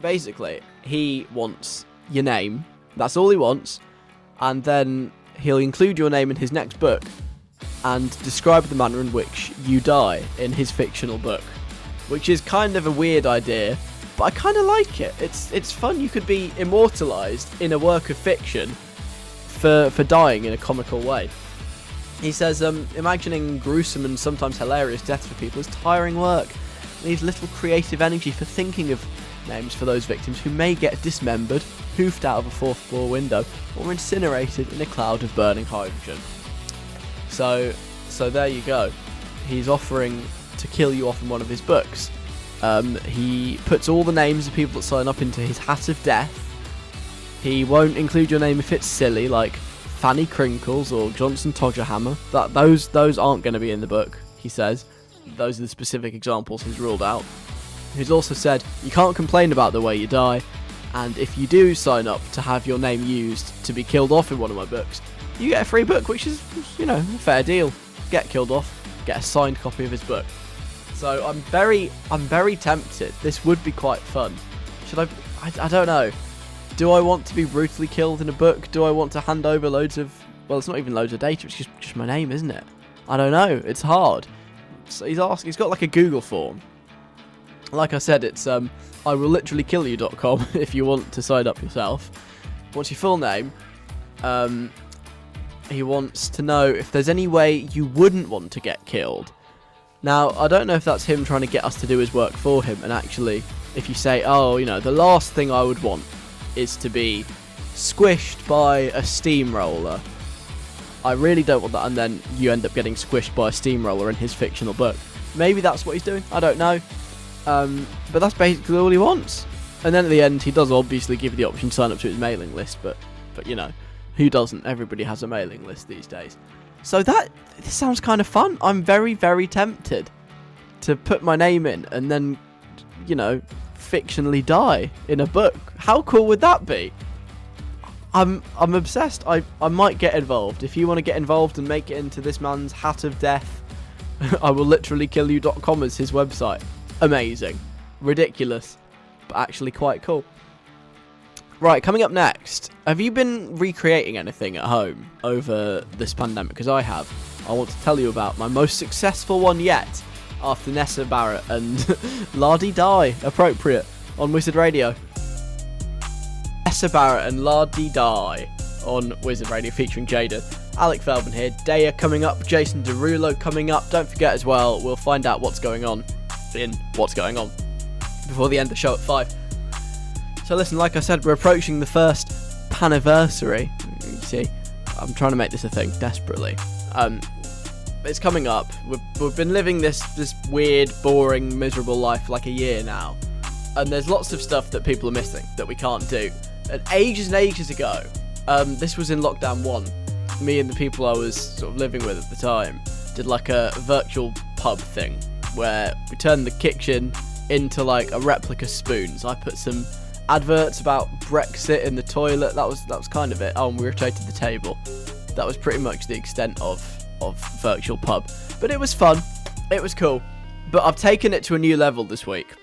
basically, he wants your name. That's all he wants, and then he'll include your name in his next book and describe the manner in which you die in his fictional book, which is kind of a weird idea, but I kind of like it. It's it's fun. You could be immortalized in a work of fiction for for dying in a comical way. He says, um, imagining gruesome and sometimes hilarious deaths for people is tiring work. It needs little creative energy for thinking of names for those victims who may get dismembered, hoofed out of a fourth floor window, or incinerated in a cloud of burning hydrogen. So, so there you go. He's offering to kill you off in one of his books. Um, he puts all the names of people that sign up into his hat of death. He won't include your name if it's silly, like Fanny Crinkles or Johnson Todgerhammer. That those those aren't going to be in the book. He says those are the specific examples he's ruled out. He's also said you can't complain about the way you die, and if you do sign up to have your name used to be killed off in one of my books, you get a free book, which is you know a fair deal. Get killed off, get a signed copy of his book. So I'm very I'm very tempted. This would be quite fun. Should I? I, I don't know. Do I want to be brutally killed in a book? Do I want to hand over loads of? Well, it's not even loads of data. It's just just my name, isn't it? I don't know. It's hard. So he's asking. He's got like a Google form. Like I said, it's um, I will literally kill you.com <laughs> if you want to sign up yourself. What's your full name? Um, he wants to know if there's any way you wouldn't want to get killed. Now, I don't know if that's him trying to get us to do his work for him, and actually, if you say, oh, you know, the last thing I would want is to be squished by a steamroller. I really don't want that, and then you end up getting squished by a steamroller in his fictional book. Maybe that's what he's doing. I don't know. Um, but that's basically all he wants. And then at the end, he does obviously give you the option to sign up to his mailing list, but but you know, who doesn't? Everybody has a mailing list these days. So that this sounds kind of fun. I'm very very tempted to put my name in and then you know, fictionally die in a book. How cool would that be? I'm I'm obsessed. I I might get involved. If you want to get involved and make it into this man's hat of death, <laughs> I will literally kill you.com as his website. Amazing. Ridiculous, but actually quite cool. Right, coming up next. Have you been recreating anything at home over this pandemic? Because I have. I want to tell you about my most successful one yet after Nessa Barrett and <laughs> La Di Die, appropriate, on Wizard Radio. Nessa Barrett and La Di Die on Wizard Radio featuring jxdn. Alec Feldman here, Daya coming up, Jason Derulo coming up. Don't forget as well, we'll find out what's going on in What's Going On before the end of the show at 5. So listen, like I said, we're approaching the first paniversary. You see, I'm trying to make this a thing desperately. Um, it's coming up. We've, we've been living this this weird, boring, miserable life for like a year now, and there's lots of stuff that people are missing that we can't do. And ages and ages ago, um, this was in lockdown one. Me and the people I was sort of living with at the time did like a virtual pub thing where we turned the kitchen into like a replica spoons. I put some adverts about Brexit in the toilet. That was that was kind of it. Oh, and we rotated the table. That was pretty much the extent of of virtual pub. But it was fun. It was cool. But I've taken it to a new level this week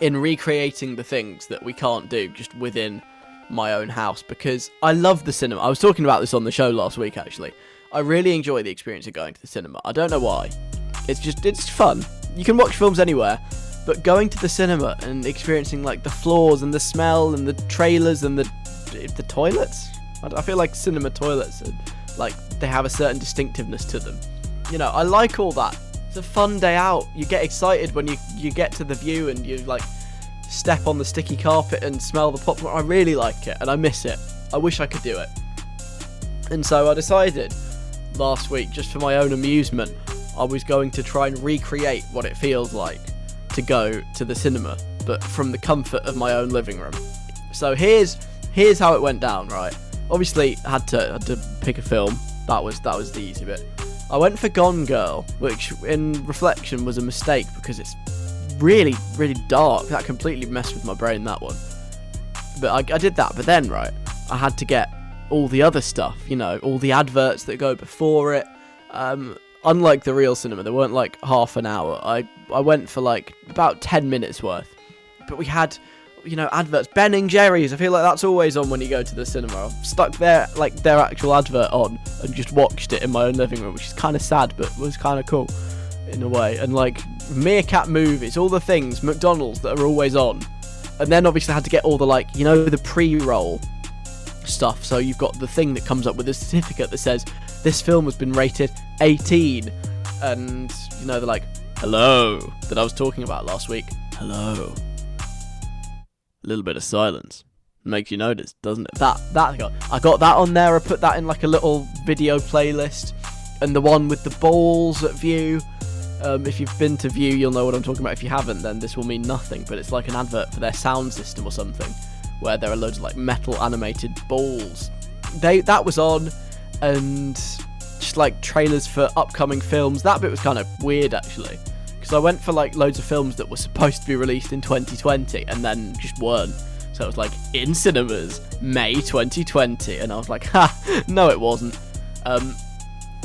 in recreating the things that we can't do just within my own house because I love the cinema. I was talking about this on the show last week actually. I really enjoy the experience of going to the cinema. I don't know why. It's just it's fun. You can watch films anywhere, but going to the cinema and experiencing like the floors and the smell and the trailers and the the toilets. I, feel like cinema toilets are like they have a certain distinctiveness to them. You know, I like all that. It's a fun day out. You get excited when you you get to the Vue and you like step on the sticky carpet and smell the popcorn. I really like it and I miss it. I wish I could do it. And so I decided last week, just for my own amusement, I was going to try and recreate what it feels like to go to the cinema but from the comfort of my own living room. So here's here's how it went down, right? Obviously, had to had to pick a film. That was that was the easy bit. I went for Gone Girl, which in reflection was a mistake because it's really really dark. That completely messed with my brain. That one. But I, I did that. But then right, I had to get all the other stuff. You know, all the adverts that go before it. Um, unlike the real cinema, they weren't like half an hour. I I went for like about ten minutes worth. But we had, you know, adverts. Ben and Jerry's. I feel like that's always on when you go to the cinema. I've stuck their like their actual advert on and just watched it in my own living room, which is kind of sad, but was kind of cool in a way. And like Meerkat movies, all the things, McDonald's that are always on. And then obviously I had to get all the like, you know, the pre-roll stuff. So you've got the thing that comes up with a certificate that says this film has been rated 18, and you know they're like, hello, that I was talking about last week. Hello. A little bit of silence makes you notice, doesn't it? That that I got I got that on there. I put that in like a little video playlist, and the one with the balls at Vue. Um, if you've been to Vue, you'll know what I'm talking about. If you haven't, then this will mean nothing. But it's like an advert for their sound system or something, where there are loads of like metal animated balls. They that was on, and just like trailers for upcoming films. That bit was kind of weird actually, because I went for like loads of films that were supposed to be released in 2020 and then just weren't. So it was like in cinemas May 2020, and I was like, <laughs> ha, no, it wasn't. Um,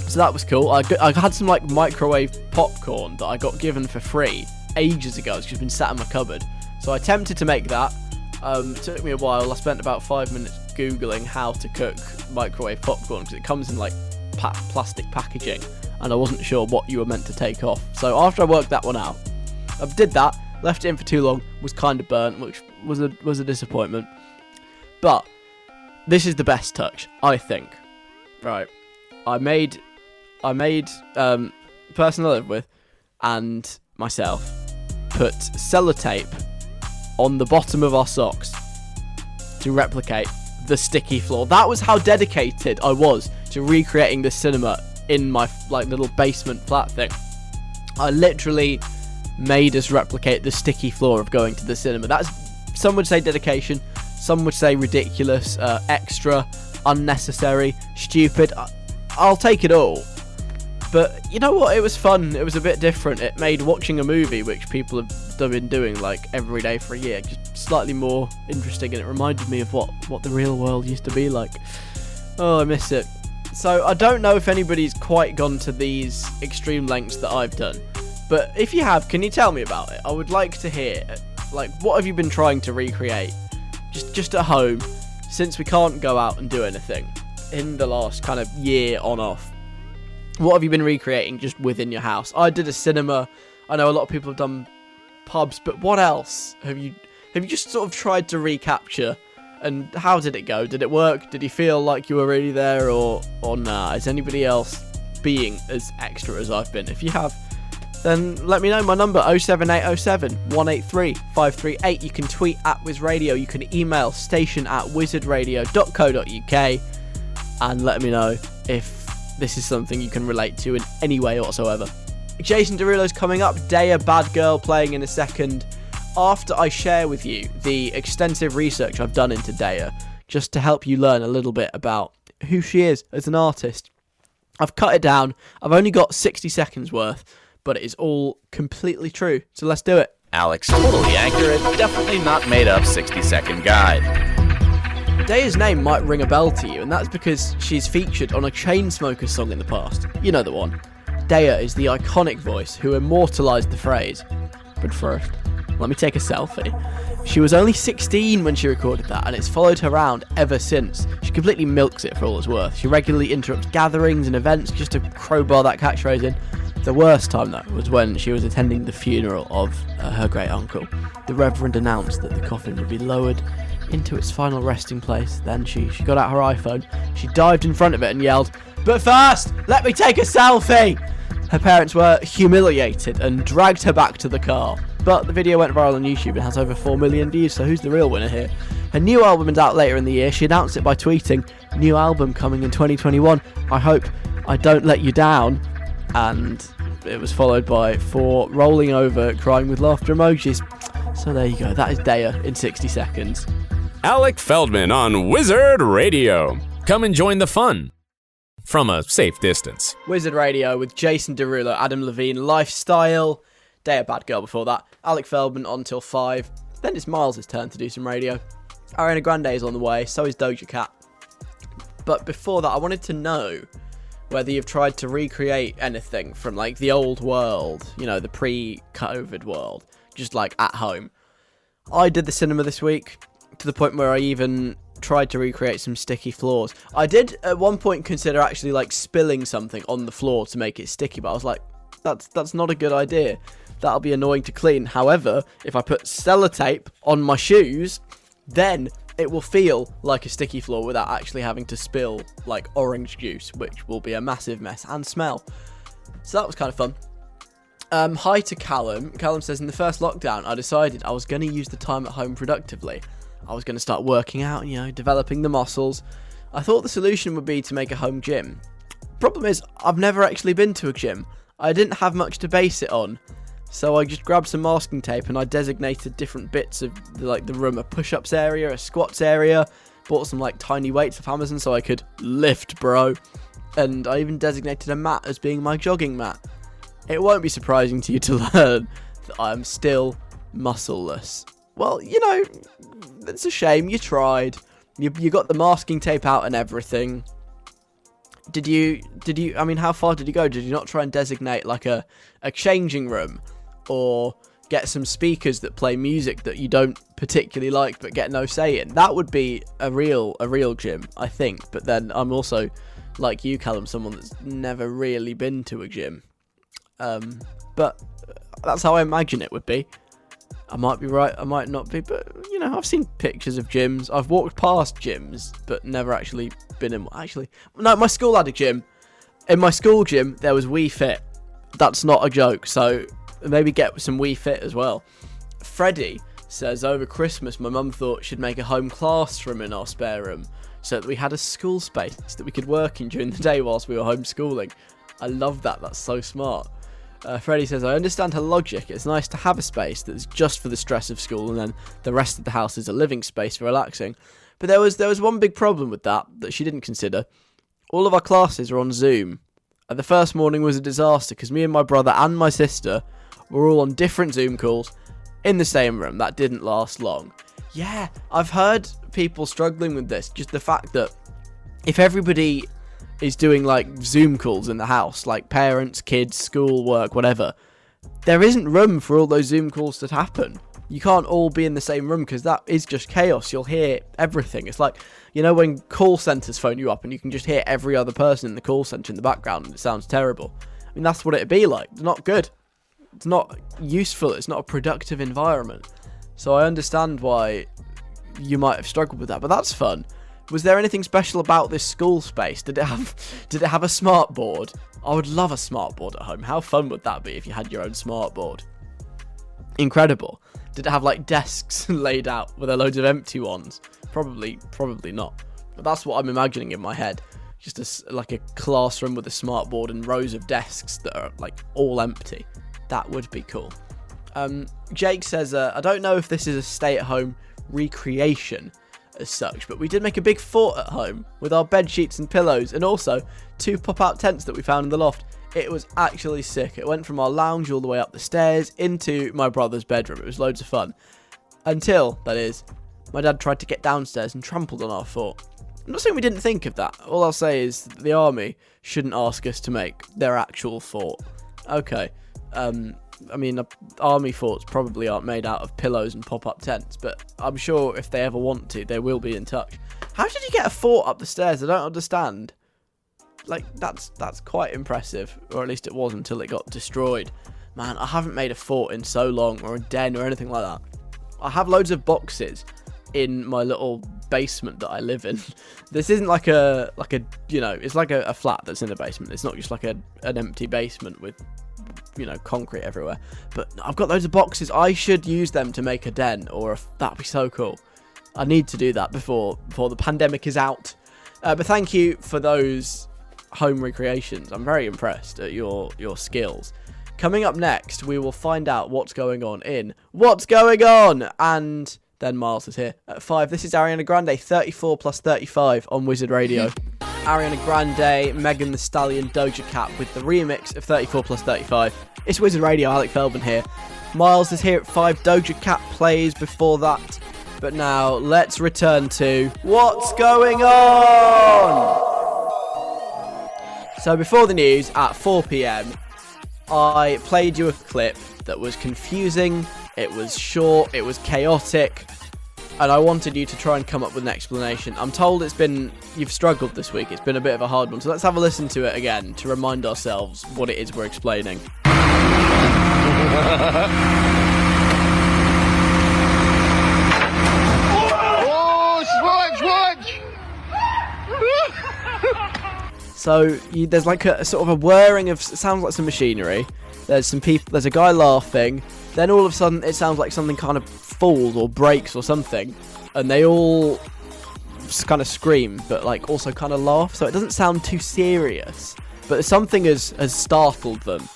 so that was cool. I, I had some like microwave popcorn that I got given for free ages ago. It's just been sat in my cupboard. So I attempted to make that. Um, it took me a while. I spent about five minutes googling how to cook microwave popcorn because it comes in like pa- plastic packaging, and I wasn't sure what you were meant to take off. So after I worked that one out, I did that. Left it in for too long. Was kind of burnt, which was a was a disappointment. But this is the best touch, I think. Right, I made I made um, person I live with and myself put sellotape on the bottom of our socks to replicate the sticky floor. That was how dedicated I was to recreating the cinema in my like little basement flat thing. I literally made us replicate the sticky floor of going to the cinema. That's some would say dedication, some would say ridiculous, uh, extra, unnecessary, stupid. I- I'll take it all. But you know what? It was fun. It was a bit different. It made watching a movie, which people have been doing like every day for a year, just slightly more interesting, and it reminded me of what what the real world used to be like. Oh, I miss it. So I don't know if anybody's quite gone to these extreme lengths that I've done, but if you have, can you tell me about it? I would like to hear. Like, what have you been trying to recreate, just just at home, since we can't go out and do anything in the last kind of year on off? What have you been recreating just within your house? I did a cinema. I know a lot of people have done pubs, but what else have you have you just sort of tried to recapture? And how did it go? Did it work? Did you feel like you were really there, or or nah? Is anybody else being as extra as I've been? If you have, then let me know. My number 07807 183 538. You can tweet at WizRadio. You can email station at wizardradio.co.uk and let me know if this is something you can relate to in any way whatsoever. Jason Derulo's coming up, Daya Bad Girl playing in a second. After I share with you the extensive research I've done into Daya, just to help you learn a little bit about who she is as an artist. I've cut it down. I've only got 60 seconds worth, but it is all completely true. So let's do it. Alec's, totally accurate, definitely not made up 60 second guide. Daya's name might ring a bell to you, and that's because she's featured on a Chainsmokers song in the past. You know the one. Daya is the iconic voice who immortalised the phrase. But first, let me take a selfie. She was only 16 when she recorded that, and it's followed her around ever since. She completely milks it for all it's worth. She regularly interrupts gatherings and events just to crowbar that catchphrase in. The worst time, though, was when she was attending the funeral of uh, her great uncle. The Reverend announced that the coffin would be lowered into its final resting place. Then she, she got out her iPhone, she dived in front of it and yelled, But first, let me take a selfie! Her parents were humiliated and dragged her back to the car. But the video went viral on YouTube and has over 4 million views, so who's the real winner here? Her new album is out later in the year. She announced it by tweeting, New album coming in 2021. I hope I don't let you down. And it was followed by four rolling over, crying with laughter emojis. So there you go. That is Daya in 60 seconds. Alec Feldman on Wizard Radio. Come and join the fun from a safe distance. Wizard Radio with Jason Derulo, Adam Levine, Lifestyle, Daya Bad Girl before that, Alec Feldman on till 5. Then it's Miles' turn to do some radio. Ariana Grande is on the way, so is Doja Cat. But before that, I wanted to know whether you've tried to recreate anything from like the old world, you know, the pre COVID world, just like at home. I did the cinema this week to the point where I even tried to recreate some sticky floors. I did at one point consider actually like spilling something on the floor to make it sticky, but I was like, that's that's not a good idea. That'll be annoying to clean. However, if I put sellotape on my shoes, then it will feel like a sticky floor without actually having to spill like orange juice, which will be a massive mess and smell. So that was kind of fun. Um, hi to Callum. Callum says, in the first lockdown, I decided I was going to use the time at home productively. I was going to start working out, and you know, developing the muscles. I thought the solution would be to make a home gym. Problem is, I've never actually been to a gym. I didn't have much to base it on. So I just grabbed some masking tape and I designated different bits of like the room, a push-ups area, a squats area. Bought some like tiny weights off Amazon so I could lift, bro. And I even designated a mat as being my jogging mat. It won't be surprising to you to <laughs> learn that I'm still muscleless. Well, you know, it's a shame. You tried. You, you got the masking tape out and everything. Did you? Did you? I mean, how far did you go? Did you not try and designate like a a changing room, or get some speakers that play music that you don't particularly like but get no say in? That would be a real a real gym, I think. But then I'm also like you, Callum, someone that's never really been to a gym. Um, but that's how I imagine it would be. I might be right, I might not be, but you know, I've seen pictures of gyms. I've walked past gyms, but never actually been in. Actually, no, my school had a gym. In my school gym, there was Wii Fit. That's not a joke. So maybe get some Wii Fit as well. Freddie says over Christmas, my mum thought she'd make a home classroom in our spare room so that we had a school space that we could work in during the day whilst we were homeschooling. I love that. That's so smart. Uh, Freddie says, I understand her logic. It's nice to have a space that's just for the stress of school, and then the rest of the house is a living space for relaxing. But there was there was one big problem with that that she didn't consider. All of our classes are on Zoom. And the first morning was a disaster because me and my brother and my sister were all on different Zoom calls in the same room. That didn't last long. Yeah, I've heard people struggling with this. Just the fact that if everybody is doing like Zoom calls in the house, like parents, kids, school, work, whatever, there isn't room for all those Zoom calls to happen. You can't all be in the same room because that is just chaos. You'll hear everything. It's like, you know, when call centers phone you up and you can just hear every other person in the call center in the background and it sounds terrible. I mean, that's what it'd be like. It's not good. It's not useful. It's not a productive environment. So I understand why you might have struggled with that, but that's fun. Was there anything special about this school space? Did it have did it have a smart board? I would love a smart board at home. How fun would that be if you had your own smart board? Incredible. Did it have like desks <laughs> laid out with a loads of empty ones? Probably probably not. But that's what I'm imagining in my head. Just a like a classroom with a smart board and rows of desks that are like all empty. That would be cool. Um, Jake says, uh, I don't know if this is a stay-at-home recreation as such, but we did make a big fort at home with our bed sheets and pillows, and also two pop-out tents that we found in the loft. It was actually sick. It went from our lounge all the way up the stairs into my brother's bedroom. It was loads of fun. Until, that is, my dad tried to get downstairs and trampled on our fort. I'm not saying we didn't think of that. All I'll say is the army shouldn't ask us to make their actual fort. Okay. Um, I mean, army forts probably aren't made out of pillows and pop-up tents, but I'm sure if they ever want to, they will be in touch. How did you get a fort up the stairs? I don't understand. Like that's that's quite impressive, or at least it was until it got destroyed. Man, I haven't made a fort in so long, or a den, or anything like that. I have loads of boxes in my little basement that I live in. <laughs> this isn't like a like a you know, it's like a, a flat that's in a basement. It's not just like a an empty basement with you know concrete everywhere. But I've got loads of boxes. I should use them to make a den, or that'd be so cool. I need to do that before before the pandemic is out. Uh, but thank you for those home recreations. I'm very impressed at your your skills. Coming up next, we will find out what's going on in What's Going On? And then Miles is here at 5. This is Ariana Grande, 34 plus 35 on Wizard Radio. <laughs> Ariana Grande, Megan Thee Stallion, Doja Cat with the remix of 34 plus 35. It's Wizard Radio, Alec Feldman here. Miles is here at 5. Doja Cat plays before that. But now, let's return to What's Going On? So before the news at 4 pm, I played you a clip that was confusing, it was short, it was chaotic, and I wanted you to try and come up with an explanation. I'm told it's been, you've struggled this week, it's been a bit of a hard one, so let's have a listen to it again to remind ourselves what it is we're explaining. Oh! So you, there's like a, a sort of a whirring of sounds like some machinery. There's some people. There's a guy laughing. Then all of a sudden it sounds like something kind of falls or breaks or something, and they all kind of scream, but like also kind of laugh. So it doesn't sound too serious. But something has has startled them.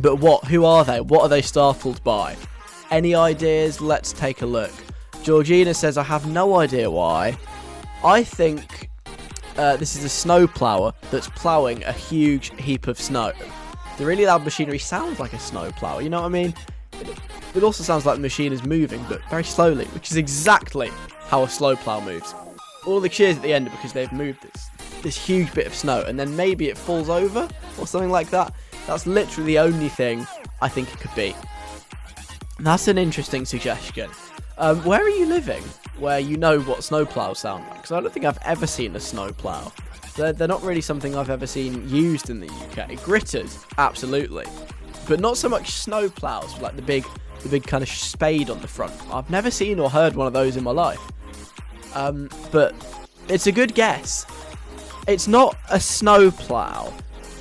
But what? Who are they? What are they startled by? Any ideas? Let's take a look. Georgina says, I have no idea why. I think uh, this is a snow plower that's ploughing a huge heap of snow. The really loud machinery sounds like a snowplow, you know what I mean? It, also sounds like the machine is moving, but very slowly, which is exactly how a slow plow moves. All the cheers at the end are because they've moved this, this huge bit of snow, and then maybe it falls over or something like that. That's literally the only thing I think it could be. That's an interesting suggestion. Um, where are you living? Where you know what snowplows sound like? Because I don't think I've ever seen a snowplow. They're, they're not really something I've ever seen used in the UK. Gritters, absolutely, but not so much snowplows like the big, the big kind of spade on the front. I've never seen or heard one of those in my life. Um, but it's a good guess. It's not a snow plow,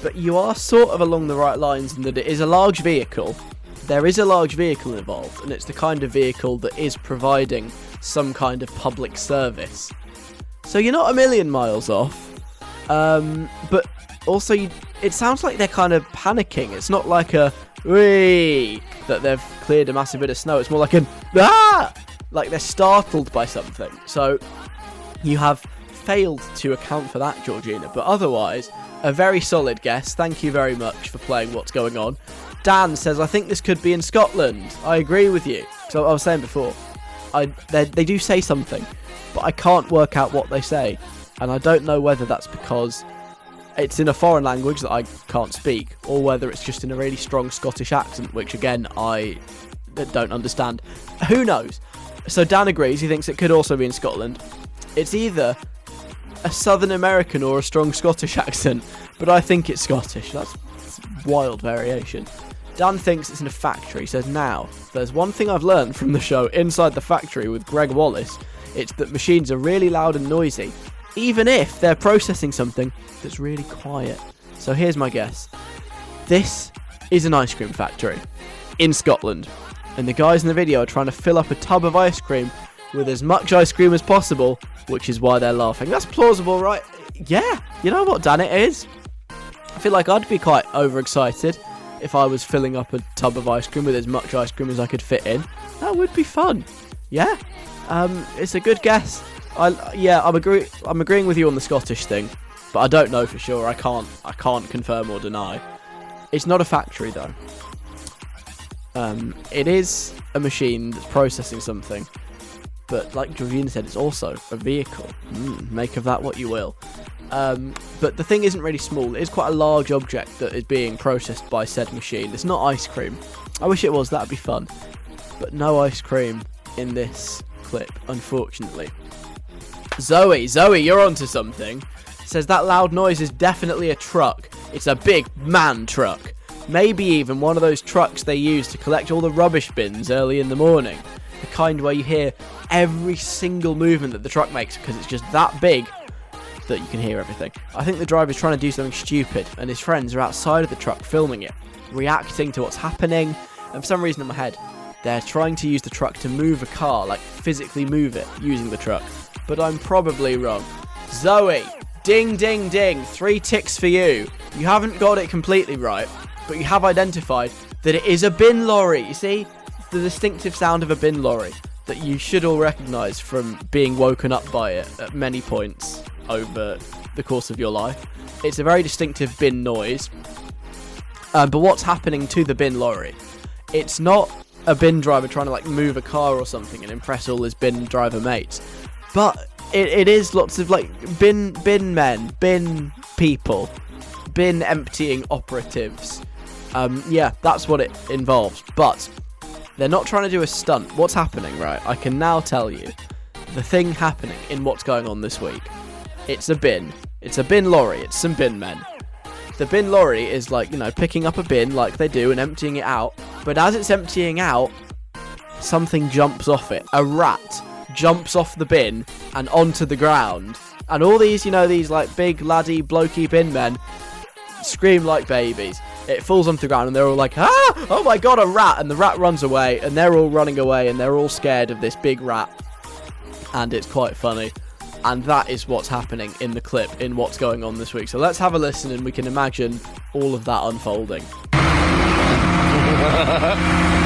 but you are sort of along the right lines in that it is a large vehicle there is a large vehicle involved, and it's the kind of vehicle that is providing some kind of public service. So you're not a million miles off, um, but also you, it sounds like they're kind of panicking. It's not like a wee that they've cleared a massive bit of snow. It's more like an ah, like they're startled by something. So you have failed to account for that, Georgina. But otherwise, a very solid guess. Thank you very much for playing What's Going On. Dan says, I think this could be in Scotland. I agree with you. So I was saying before, I they, they do say something, but I can't work out what they say. And I don't know whether that's because it's in a foreign language that I can't speak, or whether it's just in a really strong Scottish accent, which again, I don't understand. Who knows? So Dan agrees, he thinks it could also be in Scotland. It's either a Southern American or a strong Scottish <laughs> accent, but I think it's Scottish. That's wild variation. Dan thinks it's in a factory. Says, Now, there's one thing I've learned from the show Inside the Factory with Gregg Wallace it's that machines are really loud and noisy, even if they're processing something that's really quiet. So here's my guess this is an ice cream factory in Scotland, and the guys in the video are trying to fill up a tub of ice cream with as much ice cream as possible, which is why they're laughing. That's plausible, right? Yeah, you know what, Dan, it is. I feel like I'd be quite overexcited if I was filling up a tub of ice cream with as much ice cream as I could fit in. That would be fun. Yeah, um, it's a good guess. I yeah, I'm agree. I'm agreeing with you on the Scottish thing, but I don't know for sure. I can't. I can't confirm or deny. It's not a factory though. Um, it is a machine that's processing something, but like Georgina said, it's also a vehicle. Mm, make of that what you will. Um, but the thing isn't really small. It is quite a large object that is being processed by said machine. It's not ice cream. I wish it was. That'd be fun. But no ice cream in this clip, unfortunately. Zoe, Zoe, you're onto something. Says that loud noise is definitely a truck. It's a big man truck. Maybe even one of those trucks they use to collect all the rubbish bins early in the morning. The kind where you hear every single movement that the truck makes because it's just that big that you can hear everything. I think the driver's trying to do something stupid, and his friends are outside of the truck filming it, reacting to what's happening, and for some reason in my head, they're trying to use the truck to move a car, like physically move it using the truck. But I'm probably wrong. Zoe, ding ding ding, three ticks for you. You haven't got it completely right, but you have identified that it is a bin lorry. You see, the distinctive sound of a bin lorry that you should all recognise from being woken up by it at many points over the course of your life. It's a very distinctive bin noise. Um, but what's happening to the bin lorry? It's not a bin driver trying to like move a car or something and impress all his bin driver mates, but it, it is lots of like bin bin men, bin people, bin emptying operatives. Um, yeah, that's what it involves. But they're not trying to do a stunt. What's happening, right? I can now tell you the thing happening in what's going on this week. It's a bin. It's a bin lorry. It's some bin men. The bin lorry is like, you know, picking up a bin like they do and emptying it out. But as it's emptying out, something jumps off it. A rat jumps off the bin and onto the ground. And all these, you know, these like big laddie blokey bin men scream like babies. It falls onto the ground and they're all like, ah, oh my god, a rat. And the rat runs away and they're all running away and they're all scared of this big rat. And it's quite funny. And that is what's happening in the clip, in what's going on this week. So let's have a listen and we can imagine all of that unfolding. <laughs>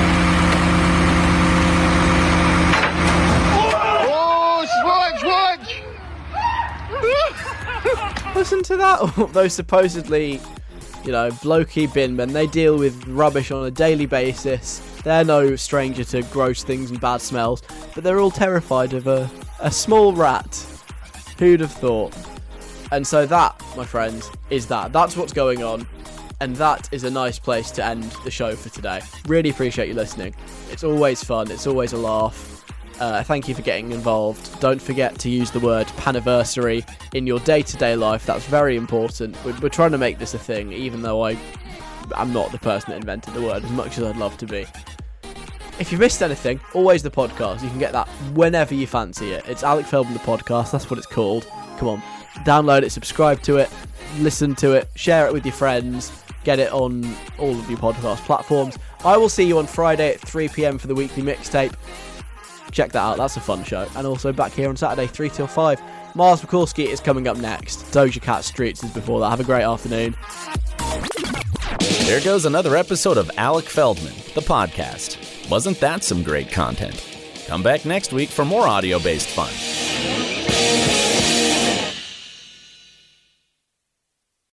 Watch, watch, watch! Listen to that. <laughs> Those supposedly, you know, blokey bin men, they deal with rubbish on a daily basis. They're no stranger to gross things and bad smells, but they're all terrified of a, a small rat. Who'd have thought? And so that, my friends, is that. That's what's going on. And that is a nice place to end the show for today. Really appreciate you listening. It's always fun, it's always a laugh. Uh, thank you for getting involved. Don't forget to use the word paniversary in your day to day life. That's very important. We're, we're trying to make this a thing, even though I, I'm not the person that invented the word as much as I'd love to be. If you missed anything, always the podcast. You can get that whenever you fancy it. It's Alec Feldman the podcast. That's what it's called. Come on, download it, subscribe to it, listen to it, share it with your friends. Get it on all of your podcast platforms. I will see you on Friday at 3 pm for the weekly mixtape. Check that out. That's a fun show. And also back here on Saturday, 3 till 5. Mars Mikulski is coming up next. Doja Cat Streets is before that. Have a great afternoon. There goes another episode of Alec Feldman, the podcast. Wasn't that some great content? Come back next week for more audio based fun.